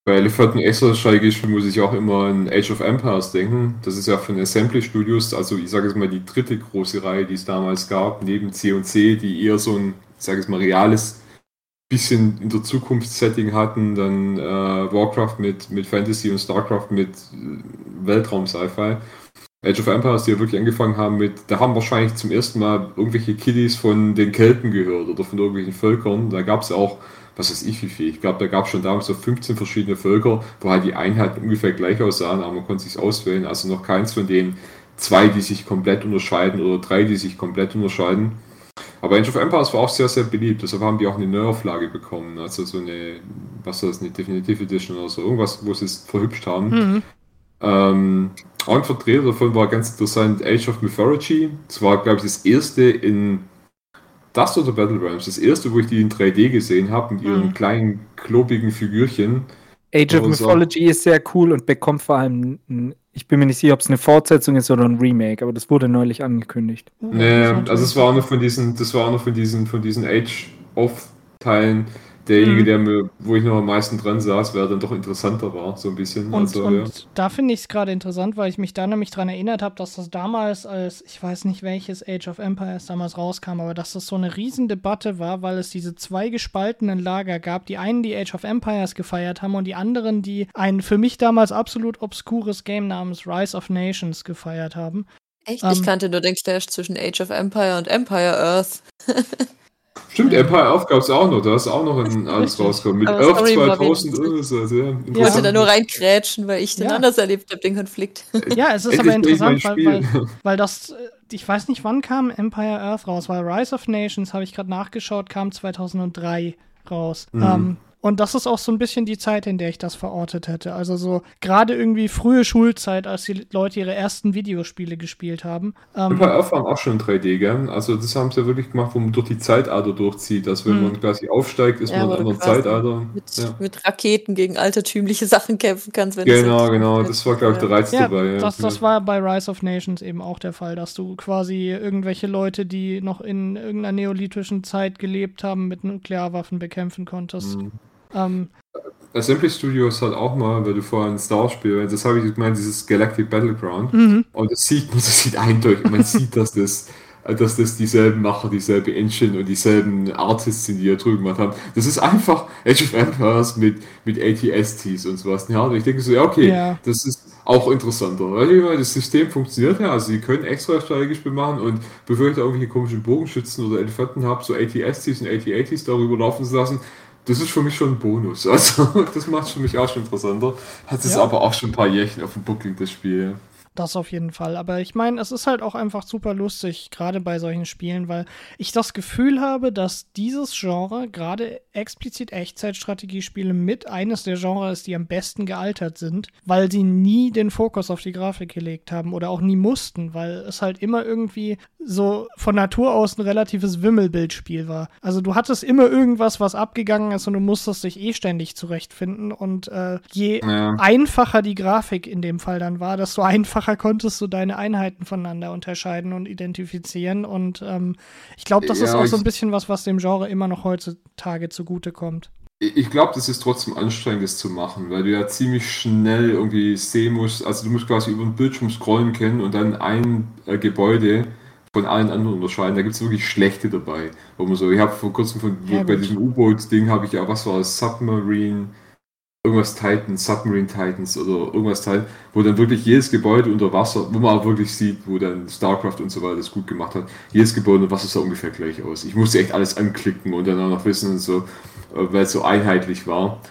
Bei Elefanten extra strategisch muss ich auch immer an Age of Empires denken. Das ist ja von Assembly Studios, also ich sage jetzt mal die dritte große Reihe, die es damals gab, neben C&C, die eher so ein, ich sage jetzt mal, reales bisschen in der Zukunft-Setting hatten, dann äh, Warcraft mit, mit Fantasy und Starcraft mit äh, Weltraum-Sci-Fi. Age of Empires, die ja wirklich angefangen haben mit, da haben wahrscheinlich zum ersten Mal irgendwelche Kiddies von den Kelten gehört oder von irgendwelchen Völkern. Da gab es auch, was weiß ich wie viel, ich glaube, da gab es schon damals so 15 verschiedene Völker, wo halt die Einheiten ungefähr gleich aussahen, aber man konnte sich auswählen. Also noch keins von den zwei, die sich komplett unterscheiden oder drei, die sich komplett unterscheiden. Aber Age of Empires war auch sehr, sehr beliebt, deshalb haben die auch eine Neuauflage bekommen. Also so eine, was ist das, eine Definitive Edition oder so, irgendwas, wo sie es verhübscht haben. Mhm. Ähm, ein Vertreter davon war ganz interessant Age of Mythology. Das war, glaube ich, das erste in das oder Battle Realms, das erste, wo ich die in 3D gesehen habe, mit ihren mhm. kleinen, klobigen Figürchen. Age of Mythology ist sehr cool und bekommt vor allem, ein, ich bin mir nicht sicher, ob es eine Fortsetzung ist oder ein Remake, aber das wurde neulich angekündigt. Nee, also es war auch noch von diesen, das war auch noch von diesen, von diesen Age of Teilen, derjenige, mhm. der mir, wo ich noch am meisten dran saß, wer dann doch interessanter war, so ein bisschen. Und, also, und ja. da finde ich es gerade interessant, weil ich mich da nämlich daran erinnert habe, dass das damals als, ich weiß nicht welches Age of Empires damals rauskam, aber dass das so eine Riesendebatte war, weil es diese zwei gespaltenen Lager gab, die einen, die Age of Empires gefeiert haben und die anderen, die ein für mich damals absolut obskures Game namens Rise of Nations gefeiert haben. Echt? Ähm, ich kannte nur den Clash zwischen Age of Empire und Empire Earth. Stimmt, Empire Earth gab es auch noch, da ist auch noch ein alles rausgekommen. Mit Earth 2000 irgendwas. Ja, ich wollte da nur reinkrätschen, weil ich den ja. anders erlebt habe, den Konflikt. Ja, es ist aber interessant, weil, weil, weil, das, äh, ich weiß nicht, wann kam Empire Earth raus, weil Rise of Nations, habe ich gerade nachgeschaut, kam 2003 raus. Mhm. Ähm, und das ist auch so ein bisschen die Zeit, in der ich das verortet hätte. Also so gerade irgendwie frühe Schulzeit, als die Leute ihre ersten Videospiele gespielt haben. Ähm, Ein paar Erfahrungen auch schon 3D, gell? Also das haben sie ja wirklich gemacht, wo man durch die Zeitalter durchzieht. Also wenn mhm. man quasi aufsteigt, ist ja, man in einem anderen Zeitalter. Mit, ja. mit, Raketen gegen altertümliche Sachen kämpfen kannst. Wenn genau, genau. Das war, glaube ich, der Reiz ja, dabei. Das, das war bei Rise of Nations eben auch der Fall, dass du quasi irgendwelche Leute, die noch in irgendeiner neolithischen Zeit gelebt haben, mit Nuklearwaffen bekämpfen konntest. Mhm. Ähm, Assembly Studios hat auch mal, weil du vorhin Star Wars spielst, das habe ich gemeint, dieses Galactic Battleground. Mhm. Und das sieht man, das sieht eindeutig, man sieht, dass das, dass das dieselben Macher, dieselbe Engine und dieselben Artists sind, die da drüben gemacht haben. Das ist einfach Age of Empires mit, mit ATSTs und sowas. Ja, und ich denke so, ja, okay, ja. das ist auch interessanter. Weil das System funktioniert ja, also sie können extra strategisch bemachen und bevor ich da irgendwelche komischen Bogenschützen oder Elefanten habe, so ATSTs und AT-80s darüber laufen zu lassen, das ist für mich schon ein Bonus. Also, das macht es für mich auch schon interessanter. Hat es ja. aber auch schon ein paar Jährchen auf dem Buckel, das Spiel. Das auf jeden Fall. Aber ich meine, es ist halt auch einfach super lustig, gerade bei solchen Spielen, weil ich das Gefühl habe, dass dieses Genre, gerade explizit Echtzeitstrategiespiele, mit eines der Genres, die am besten gealtert sind, weil sie nie den Fokus auf die Grafik gelegt haben oder auch nie mussten, weil es halt immer irgendwie so von Natur aus ein relatives Wimmelbildspiel war. Also du hattest immer irgendwas, was abgegangen ist und du musstest dich eh ständig zurechtfinden. Und äh, je ja. einfacher die Grafik in dem Fall dann war, desto einfacher einfacher konntest du deine Einheiten voneinander unterscheiden und identifizieren. Und ähm, ich glaube, das ja, ist auch so ein bisschen was, was dem Genre immer noch heutzutage zugutekommt. Ich glaube, das ist trotzdem anstrengend, das zu machen, weil du ja ziemlich schnell irgendwie sehen musst, also du musst quasi über den Bildschirm scrollen können und dann ein äh, Gebäude von allen anderen unterscheiden. Da gibt es wirklich schlechte dabei. Wo man so, ich habe vor kurzem von, ja, bei diesem U-Boot-Ding habe ich ja, was war das, Submarine, irgendwas Titans, Submarine Titans oder irgendwas Teil, wo dann wirklich jedes Gebäude unter Wasser, wo man auch wirklich sieht, wo dann StarCraft und so weiter das gut gemacht hat, jedes Gebäude unter Wasser sah ungefähr gleich aus. Ich musste echt alles anklicken und dann auch noch wissen und so, äh, weil es so einheitlich war.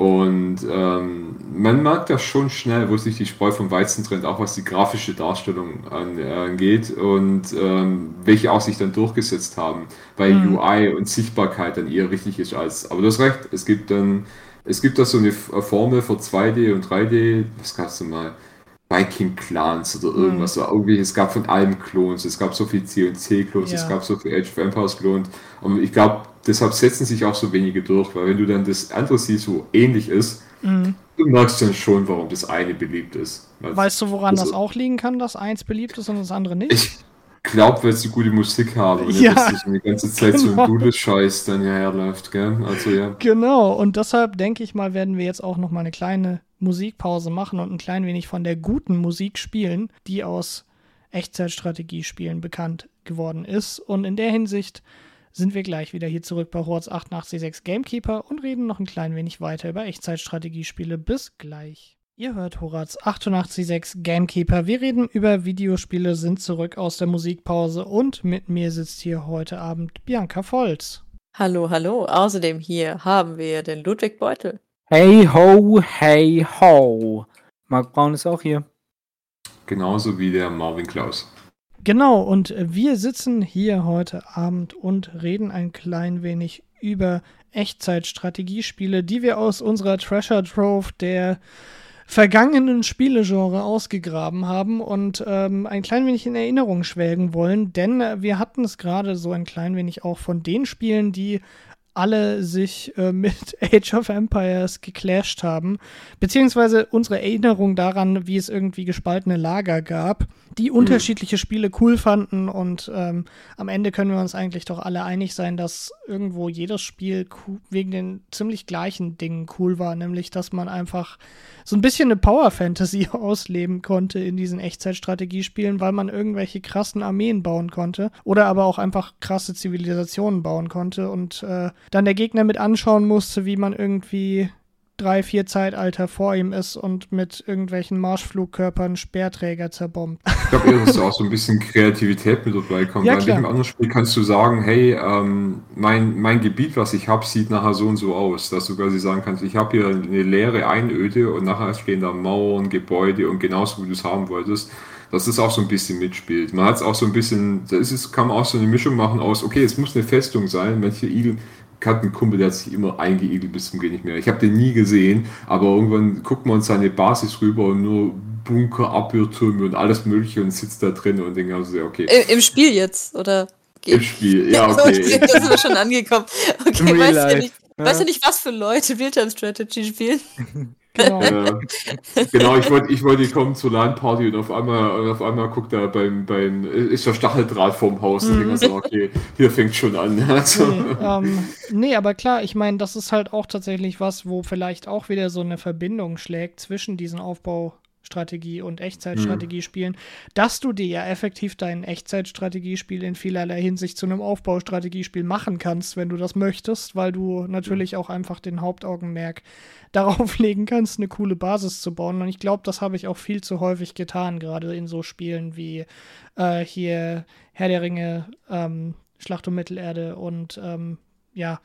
Und ähm, man merkt ja schon schnell, wo sich die Spreu vom Weizen trennt, auch was die grafische Darstellung angeht und ähm, welche auch sich dann durchgesetzt haben, weil mhm. UI und Sichtbarkeit dann eher richtig ist als. Aber du hast recht, es gibt dann, es gibt da so eine Formel für 2D und 3D, was gab es denn mal? Viking Clans oder irgendwas. Mhm. Irgendwie, es gab von allem Klons, es gab so viel C und C Klons, ja. es gab so viel Age of Empires Klons. Und ich glaube, deshalb setzen sich auch so wenige durch, weil wenn du dann das andere siehst, wo ähnlich ist, mhm. du merkst dann schon, warum das eine beliebt ist. Weißt du, woran also, das auch liegen kann, dass eins beliebt ist und das andere nicht? Ich glaube, weil sie gute Musik haben und ja, dass die ganze Zeit genau. so ein gutes Scheiß dann herläuft, gell? Also ja. Genau, und deshalb denke ich mal, werden wir jetzt auch noch mal eine kleine Musikpause machen und ein klein wenig von der guten Musik spielen, die aus Echtzeitstrategiespielen bekannt geworden ist. Und in der Hinsicht sind wir gleich wieder hier zurück bei Horts 886 Gamekeeper und reden noch ein klein wenig weiter über Echtzeitstrategiespiele. Bis gleich. Ihr hört Horaz 886 Gamekeeper. Wir reden über Videospiele, sind zurück aus der Musikpause und mit mir sitzt hier heute Abend Bianca Volz. Hallo, hallo. Außerdem hier haben wir den Ludwig Beutel. Hey ho, hey ho. Marc Braun ist auch hier. Genauso wie der Marvin Klaus. Genau, und wir sitzen hier heute Abend und reden ein klein wenig über Echtzeitstrategiespiele, die wir aus unserer Treasure Trove der vergangenen Spielegenre ausgegraben haben und ähm, ein klein wenig in Erinnerung schwelgen wollen, denn wir hatten es gerade so ein klein wenig auch von den Spielen, die alle sich äh, mit Age of Empires geclasht haben, beziehungsweise unsere Erinnerung daran, wie es irgendwie gespaltene Lager gab, die mhm. unterschiedliche Spiele cool fanden und ähm, am Ende können wir uns eigentlich doch alle einig sein, dass irgendwo jedes Spiel wegen den ziemlich gleichen Dingen cool war, nämlich dass man einfach so ein bisschen eine Power Fantasy ausleben konnte in diesen Echtzeitstrategiespielen, weil man irgendwelche krassen Armeen bauen konnte oder aber auch einfach krasse Zivilisationen bauen konnte und äh, dann der Gegner mit anschauen musste, wie man irgendwie drei, vier Zeitalter vor ihm ist und mit irgendwelchen Marschflugkörpern Speerträger zerbombt. Ich glaube eher, dass da auch so ein bisschen Kreativität mit dabei kommt. Ja, in einem anderen Spiel kannst du sagen, hey, ähm, mein, mein Gebiet, was ich habe, sieht nachher so und so aus. Dass du quasi sagen kannst, ich habe hier eine leere Einöde und nachher stehen da Mauern, Gebäude und genauso wie du es haben wolltest dass das auch so ein bisschen mitspielt. Man hat es auch so ein bisschen, da ist es, kann man auch so eine Mischung machen aus, okay, es muss eine Festung sein, manche Igel, hatte einen Kumpel, der hat sich immer eingeigelt bis zum Geh nicht mehr. Ich habe den nie gesehen, aber irgendwann guckt man seine Basis rüber und nur Bunker, Abwehrtürme und alles Mögliche und sitzt da drin und denkt also, okay. Im, Im, Spiel jetzt, oder? Im Spiel, ja, okay. da sind wir schon angekommen. Okay, weißt ja, nicht, ja. weißt du nicht, was für Leute Realtime-Strategy spielen? Genau. Äh, genau, ich wollte ich wollt kommen zur LAN-Party und auf einmal, auf einmal guckt er beim, beim, ist der Stacheldraht vorm Haus und mhm. so, okay, hier fängt schon an. Also. Nee, ähm, nee, aber klar, ich meine, das ist halt auch tatsächlich was, wo vielleicht auch wieder so eine Verbindung schlägt zwischen diesen Aufbau- Strategie und Echtzeitstrategiespielen, mhm. dass du dir ja effektiv dein Echtzeitstrategiespiel in vielerlei Hinsicht zu einem Aufbaustrategiespiel machen kannst, wenn du das möchtest, weil du natürlich auch einfach den Hauptaugenmerk darauf legen kannst, eine coole Basis zu bauen. Und ich glaube, das habe ich auch viel zu häufig getan, gerade in so Spielen wie äh, hier Herr der Ringe, ähm, Schlacht um Mittelerde und ähm, ja,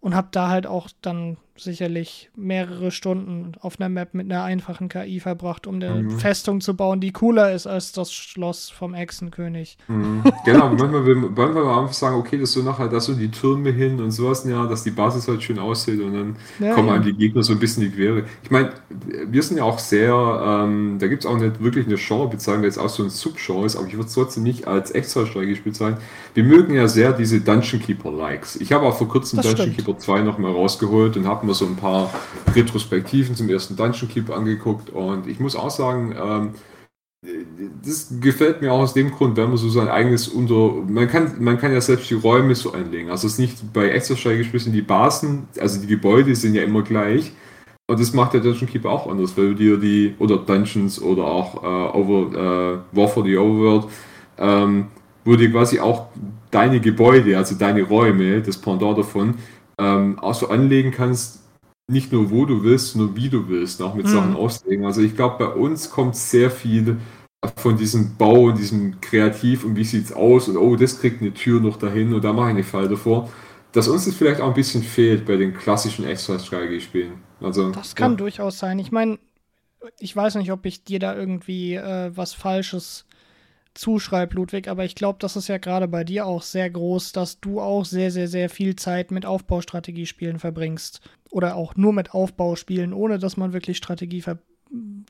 und habe da halt auch dann sicherlich mehrere Stunden auf einer Map mit einer einfachen KI verbracht, um eine mhm. Festung zu bauen, die cooler ist als das Schloss vom Echsenkönig. Mhm. Genau, manchmal wollen wir einfach sagen, okay, das so nachher, da so die Türme hin und sowas, ja, dass die Basis halt schön aussieht und dann ja, kommen ja. einem die Gegner so ein bisschen in die Quere. Ich meine, wir sind ja auch sehr, ähm, da gibt es auch nicht wirklich eine Genre-Bezeichnung, jetzt auch so ein Subgenre ist, aber ich würde es trotzdem nicht als Extra-Strategie bezeichnen. Wir mögen ja sehr diese Dungeon Keeper-Likes. Ich habe auch vor kurzem das Dungeon stimmt. Keeper 2 nochmal rausgeholt und habe mir so ein paar Retrospektiven zum ersten Dungeon Keep angeguckt und ich muss auch sagen, ähm, das gefällt mir auch aus dem Grund, wenn man so sein eigenes unter. Man kann, man kann ja selbst die Räume so einlegen. Also es ist nicht bei Extra-Steigespielen die Basen, also die Gebäude sind ja immer gleich. Und das macht der Dungeon Keeper auch anders, weil du dir die, oder Dungeons oder auch äh, Over, äh, War for the Overworld, ähm, wo du quasi auch deine Gebäude, also deine Räume, das Pendant davon, ähm, auch so anlegen kannst, nicht nur wo du willst, sondern wie du willst, auch mit mhm. Sachen auslegen. Also ich glaube, bei uns kommt sehr viel von diesem Bau und diesem Kreativ und wie sieht es aus und oh, das kriegt eine Tür noch dahin und da mache ich eine Falle davor. dass uns das vielleicht auch ein bisschen fehlt bei den klassischen Extra-Strategiespielen. Also, Das kann ja. durchaus sein. Ich meine, ich weiß nicht, ob ich dir da irgendwie äh, was Falsches zuschreibe, Ludwig, aber ich glaube, das ist ja gerade bei dir auch sehr groß, dass du auch sehr, sehr, sehr viel Zeit mit Aufbaustrategiespielen verbringst. Oder auch nur mit Aufbauspielen, ohne dass man wirklich Strategie ver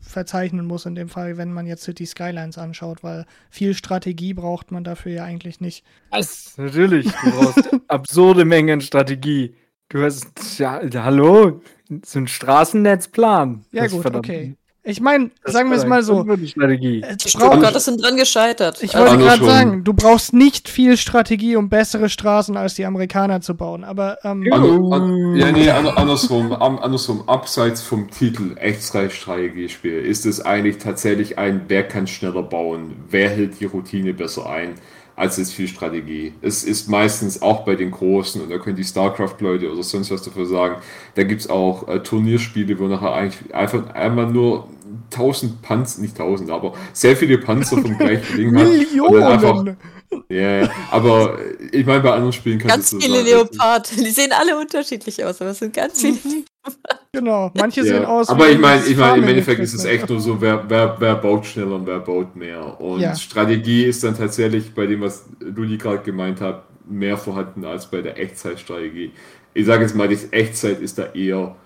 verzeichnen muss, in dem Fall, wenn man jetzt City Skylines anschaut, weil viel Strategie braucht man dafür ja eigentlich nicht. Was? Natürlich, du brauchst absurde Mengen Strategie. Du hast, ja, hallo, so ein Straßennetzplan. Ja, Das gut, verdammt- okay. Ich meine, sagen wir es mal so. Strategie. Stuttgarter sind dran gescheitert. Ich Also, wollte gerade sagen, du brauchst nicht viel Strategie, um bessere Straßen als die Amerikaner zu bauen. Aber ähm, Ja. An, an, ja, nee, an, andersrum, andersrum, abseits vom Titel Echtzeit-Strategiespiel ist es eigentlich tatsächlich ein, wer kann schneller bauen, wer hält die Routine besser ein, als jetzt viel Strategie. Es ist meistens auch bei den Großen, und da können die StarCraft-Leute oder sonst was dafür sagen, da gibt es auch äh, Turnierspiele, wo nachher eigentlich einfach einmal nur 1000 Panzer, nicht 1000, aber sehr viele Panzer vom gleichen Ding hat. einfach- Millionen. Ja, ja, aber ich meine, bei anderen Spielen kann Ganz es so viele sein, dass- Leopard. Die sehen alle unterschiedlich aus, aber es sind ganz viele. Genau, manche Ja, sehen aus aber wie ich meine, ich meine, im Endeffekt ist es echt nur so, wer, wer, wer baut schneller und wer baut mehr. Und Ja. Strategie ist dann tatsächlich bei dem, was Ludi gerade gemeint hat, mehr vorhanden als bei der Echtzeitstrategie. Ich sage jetzt mal, die Echtzeit ist da eher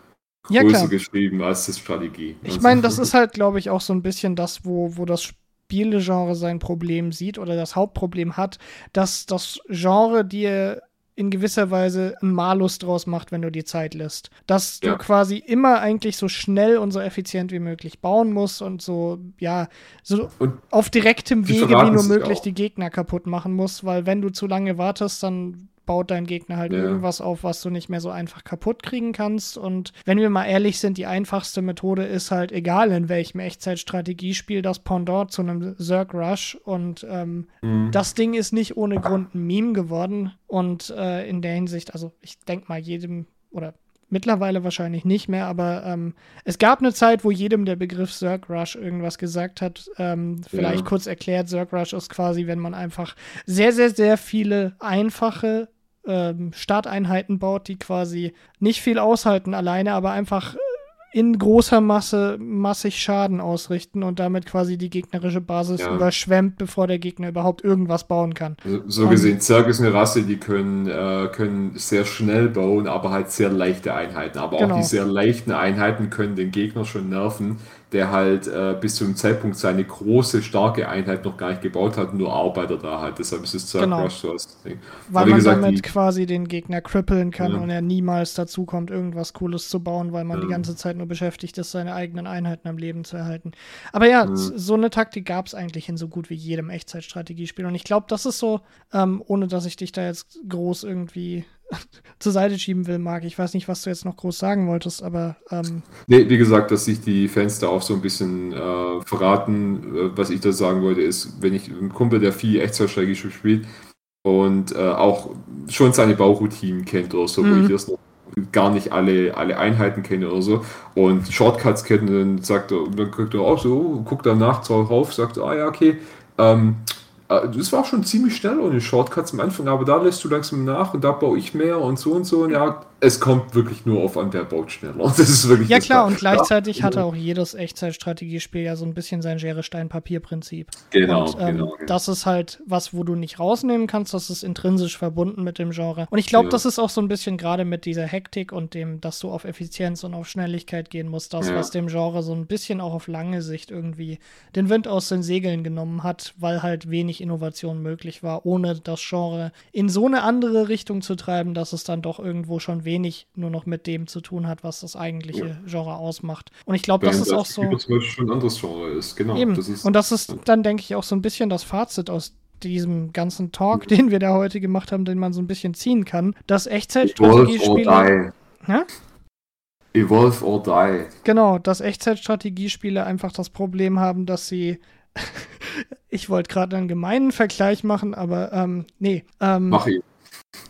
Ja, klar. geschrieben als das Strategie. Ich Also- meine, das ist halt, glaube ich, auch so ein bisschen das, wo, wo das Spielegenre sein Problem sieht oder das Hauptproblem hat, dass das Genre dir in gewisser Weise einen Malus draus macht, wenn du die Zeit lässt. Dass Ja. du quasi immer eigentlich so schnell und so effizient wie möglich bauen musst und so, ja, so Und auf direktem die Wege wie nur möglich auch. die Gegner kaputt machen musst, weil wenn du zu lange wartest, dann baut dein Gegner halt Ja. irgendwas auf, was du nicht mehr so einfach kaputt kriegen kannst. Und wenn wir mal ehrlich sind, die einfachste Methode ist halt, egal in welchem Echtzeitstrategiespiel, das Pendant zu einem Zerg Rush. Und ähm, Mhm. das Ding ist nicht ohne Grund ein Meme geworden. Und äh, in der Hinsicht, also ich denke mal, jedem oder mittlerweile wahrscheinlich nicht mehr, aber ähm, es gab eine Zeit, wo jedem der Begriff Zerg Rush irgendwas gesagt hat. Ähm, vielleicht Ja. kurz erklärt, Zerg Rush ist quasi, wenn man einfach sehr, sehr, sehr viele einfache ähm, Starteinheiten baut, die quasi nicht viel aushalten alleine, aber einfach in großer Masse massig Schaden ausrichten und damit quasi die gegnerische Basis Ja. überschwemmt, bevor der Gegner überhaupt irgendwas bauen kann. So- So gesehen, Zerg ist eine Rasse, die können, äh, können sehr schnell bauen, aber halt sehr leichte Einheiten. Aber Genau. auch die sehr leichten Einheiten können den Gegner schon nerven, der halt äh, bis zu dem Zeitpunkt seine große, starke Einheit noch gar nicht gebaut hat, nur arbeitet da halt. Deshalb ist es Zerg Genau. Rush so als Ding. Weil man gesagt, damit die- quasi den Gegner krippeln kann Ja. und er niemals dazu kommt, irgendwas Cooles zu bauen, weil man Ja. die ganze Zeit nur beschäftigt ist, seine eigenen Einheiten am Leben zu erhalten. Aber ja, Ja. so eine Taktik gab es eigentlich in so gut wie jedem Echtzeitstrategiespiel. Und ich glaube, das ist so, ähm, ohne dass ich dich da jetzt groß irgendwie zur Seite schieben will, Marc. Ich weiß nicht, was du jetzt noch groß sagen wolltest, aber ähm, Nee, wie gesagt, dass sich die Fans da auch so ein bisschen äh, verraten. Äh, was ich da sagen wollte, ist, wenn ich ein Kumpel, der viel Echtzeitstrategie spielt und äh, auch schon seine Bauroutinen kennt oder so, wo Mhm. ich erst noch gar nicht alle, alle Einheiten kenne oder so und Shortcuts kennt, dann sagt er, dann guckt er auch so, guckt danach drauf, sagt, ah ja, okay, ähm, äh, das war schon ziemlich schnell ohne Shortcuts am Anfang, aber da lässt du langsam nach und da baue ich mehr und so und so. Und ja, es kommt wirklich nur auf an, wer baut schneller. Das ist wirklich ja klar, und gleichzeitig Ja, hatte auch jedes Echtzeitstrategiespiel ja so ein bisschen sein Schere-Stein-Papier-Prinzip. Genau, und, ähm, genau, genau. Das ist halt was, wo du nicht rausnehmen kannst. Das ist intrinsisch verbunden mit dem Genre. Und ich glaube, Ja. das ist auch so ein bisschen gerade mit dieser Hektik und dem, dass du auf Effizienz und auf Schnelligkeit gehen musst, das, Ja. was dem Genre so ein bisschen auch auf lange Sicht irgendwie den Wind aus den Segeln genommen hat, weil halt wenig Innovation möglich war, ohne das Genre in so eine andere Richtung zu treiben, dass es dann doch irgendwo schon wenig nur noch mit dem zu tun hat, was das eigentliche Ja. Genre ausmacht. Und ich glaube, das ist auch so. Zum Beispiel schon ein anderes Genre ist, genau. Eben. Das ist, und das ist dann, denke ich, auch so ein bisschen das Fazit aus diesem ganzen Talk, den wir da heute gemacht haben, den man so ein bisschen ziehen kann. Das Evolve or Echtzeitstrategiespiele. Hä? Evolve or Die. Genau, dass Echtzeitstrategiespiele einfach das Problem haben, dass sie. Ich wollte gerade einen gemeinen Vergleich machen, aber ähm, nee. Ähm, Mach ihn.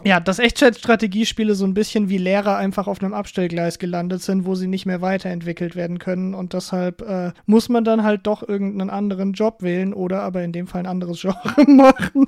ja, dass Echtzeitstrategiespiele so ein bisschen wie Lehrer einfach auf einem Abstellgleis gelandet sind, wo sie nicht mehr weiterentwickelt werden können. Und deshalb äh, muss man dann halt doch irgendeinen anderen Job wählen oder aber in dem Fall ein anderes Genre machen,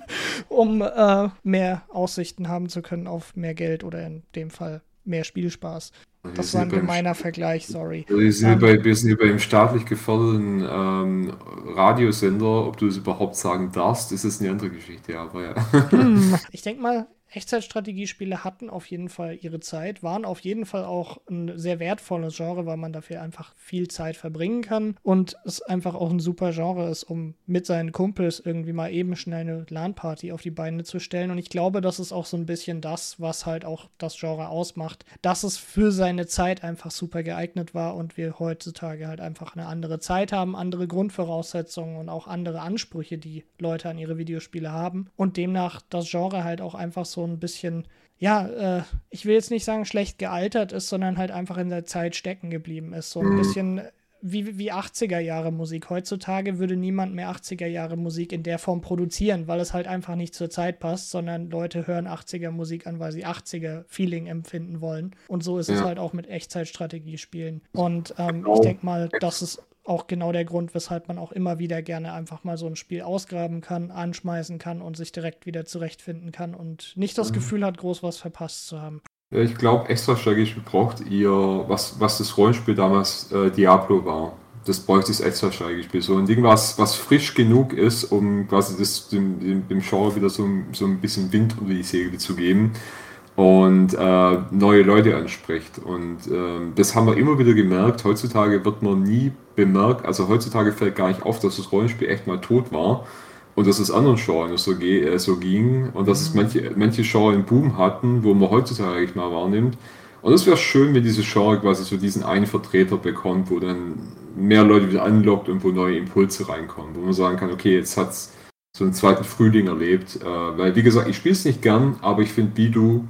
um äh, mehr Aussichten haben zu können auf mehr Geld oder in dem Fall mehr Spielspaß. Das war ein gemeiner Vergleich, sorry. Wir sind, ähm, bei, wir sind hier beim staatlich geförderten ähm, Radiosender. Ob du es überhaupt sagen darfst, ist es eine andere Geschichte, aber ja. Hm, ich denke mal, Echtzeitstrategiespiele hatten auf jeden Fall ihre Zeit, waren auf jeden Fall auch ein sehr wertvolles Genre, weil man dafür einfach viel Zeit verbringen kann und es einfach auch ein super Genre ist, um mit seinen Kumpels irgendwie mal eben schnell eine LAN-Party auf die Beine zu stellen. Und ich glaube, das ist auch so ein bisschen das, was halt auch das Genre ausmacht, dass es für seine Zeit einfach super geeignet war und wir heutzutage halt einfach eine andere Zeit haben, andere Grundvoraussetzungen und auch andere Ansprüche, die Leute an ihre Videospiele haben und demnach das Genre halt auch einfach so ein bisschen, ja, äh, ich will jetzt nicht sagen schlecht gealtert ist, sondern halt einfach in der Zeit stecken geblieben ist. So ein mhm. bisschen wie, wie 80er Jahre Musik. Heutzutage würde niemand mehr 80er Jahre Musik in der Form produzieren, weil es halt einfach nicht zur Zeit passt, sondern Leute hören 80er Musik an, weil sie 80er Feeling empfinden wollen. Und so ist ja. es halt auch mit Echtzeitstrategie spielen. Und ähm, genau. ich denke mal, das ist auch genau der Grund, weshalb man auch immer wieder gerne einfach mal so ein Spiel ausgraben kann, anschmeißen kann und sich direkt wieder zurechtfinden kann und nicht das mhm. Gefühl hat, groß was verpasst zu haben. Ja, ich glaube, extra strategisch braucht ihr, was, was das Rollenspiel damals äh, Diablo war. Das bräuchte das extra Strategiespiel. So ein Ding, was, was frisch genug ist, um quasi das, dem, dem, dem Genre wieder so, so ein bisschen Wind unter die Segel zu geben und äh, neue Leute anspricht. Und äh, das haben wir immer wieder gemerkt. Heutzutage wird man nie bemerkt, also heutzutage fällt gar nicht auf, dass das Rollenspiel echt mal tot war und dass es anderen Genres so, äh, so ging und dass es mhm. manche, manche Genres einen Boom hatten, wo man heutzutage eigentlich mal wahrnimmt. Und es wäre schön, wenn diese Genre quasi so diesen einen Vertreter bekommt, wo dann mehr Leute wieder anlockt und wo neue Impulse reinkommen, wo man sagen kann, okay, jetzt hat es so einen zweiten Frühling erlebt. Äh, weil, wie gesagt, ich spiele es nicht gern, aber ich finde Bidu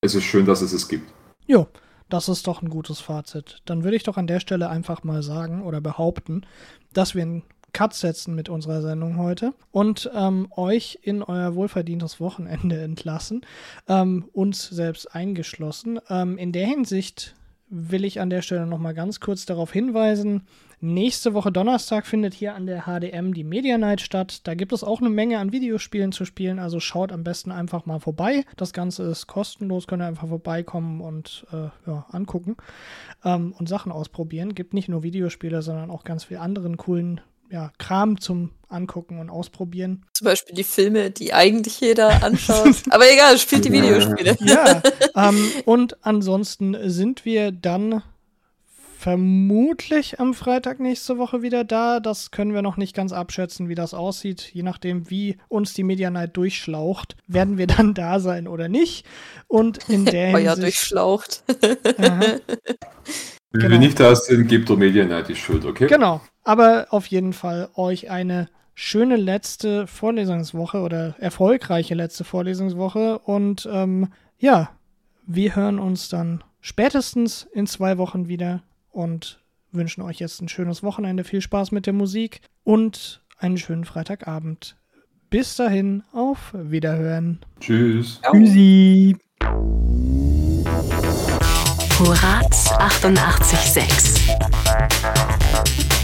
es ist schön, dass es es gibt. Jo, das ist doch ein gutes Fazit. Dann würde ich doch an der Stelle einfach mal sagen oder behaupten, dass wir einen Cut setzen mit unserer Sendung heute und ähm, euch in euer wohlverdientes Wochenende entlassen, ähm, uns selbst eingeschlossen. Ähm, in der Hinsicht will ich an der Stelle noch mal ganz kurz darauf hinweisen, Nächste Woche Donnerstag findet hier an der HDM die Media Night statt. Da gibt es auch eine Menge an Videospielen zu spielen, also schaut am besten einfach mal vorbei. Das Ganze ist kostenlos, könnt ihr einfach vorbeikommen und äh, ja, angucken ähm, und Sachen ausprobieren. Gibt nicht nur Videospiele, sondern auch ganz viel anderen coolen ja, Kram zum Angucken und Ausprobieren. Zum Beispiel die Filme, die eigentlich jeder anschaut. Aber egal, spielt die Videospiele. Ja, ähm, und ansonsten sind wir dann vermutlich am Freitag nächste Woche wieder da. Das können wir noch nicht ganz abschätzen, wie das aussieht. Je nachdem, wie uns die Media Night durchschlaucht, werden wir dann da sein oder nicht. Und in der Hinsicht... ja durchschlaucht. Wenn genau. wir nicht da sind, gibt der Media Night die Schuld, okay? Genau. Aber auf jeden Fall euch eine schöne letzte Vorlesungswoche oder erfolgreiche letzte Vorlesungswoche. Und ähm, ja, wir hören uns dann spätestens in zwei Wochen wieder und wünschen euch jetzt ein schönes Wochenende, viel Spaß mit der Musik und einen schönen Freitagabend. Bis dahin, auf Wiederhören. Tschüss. Tschüssi. Horaz 88.6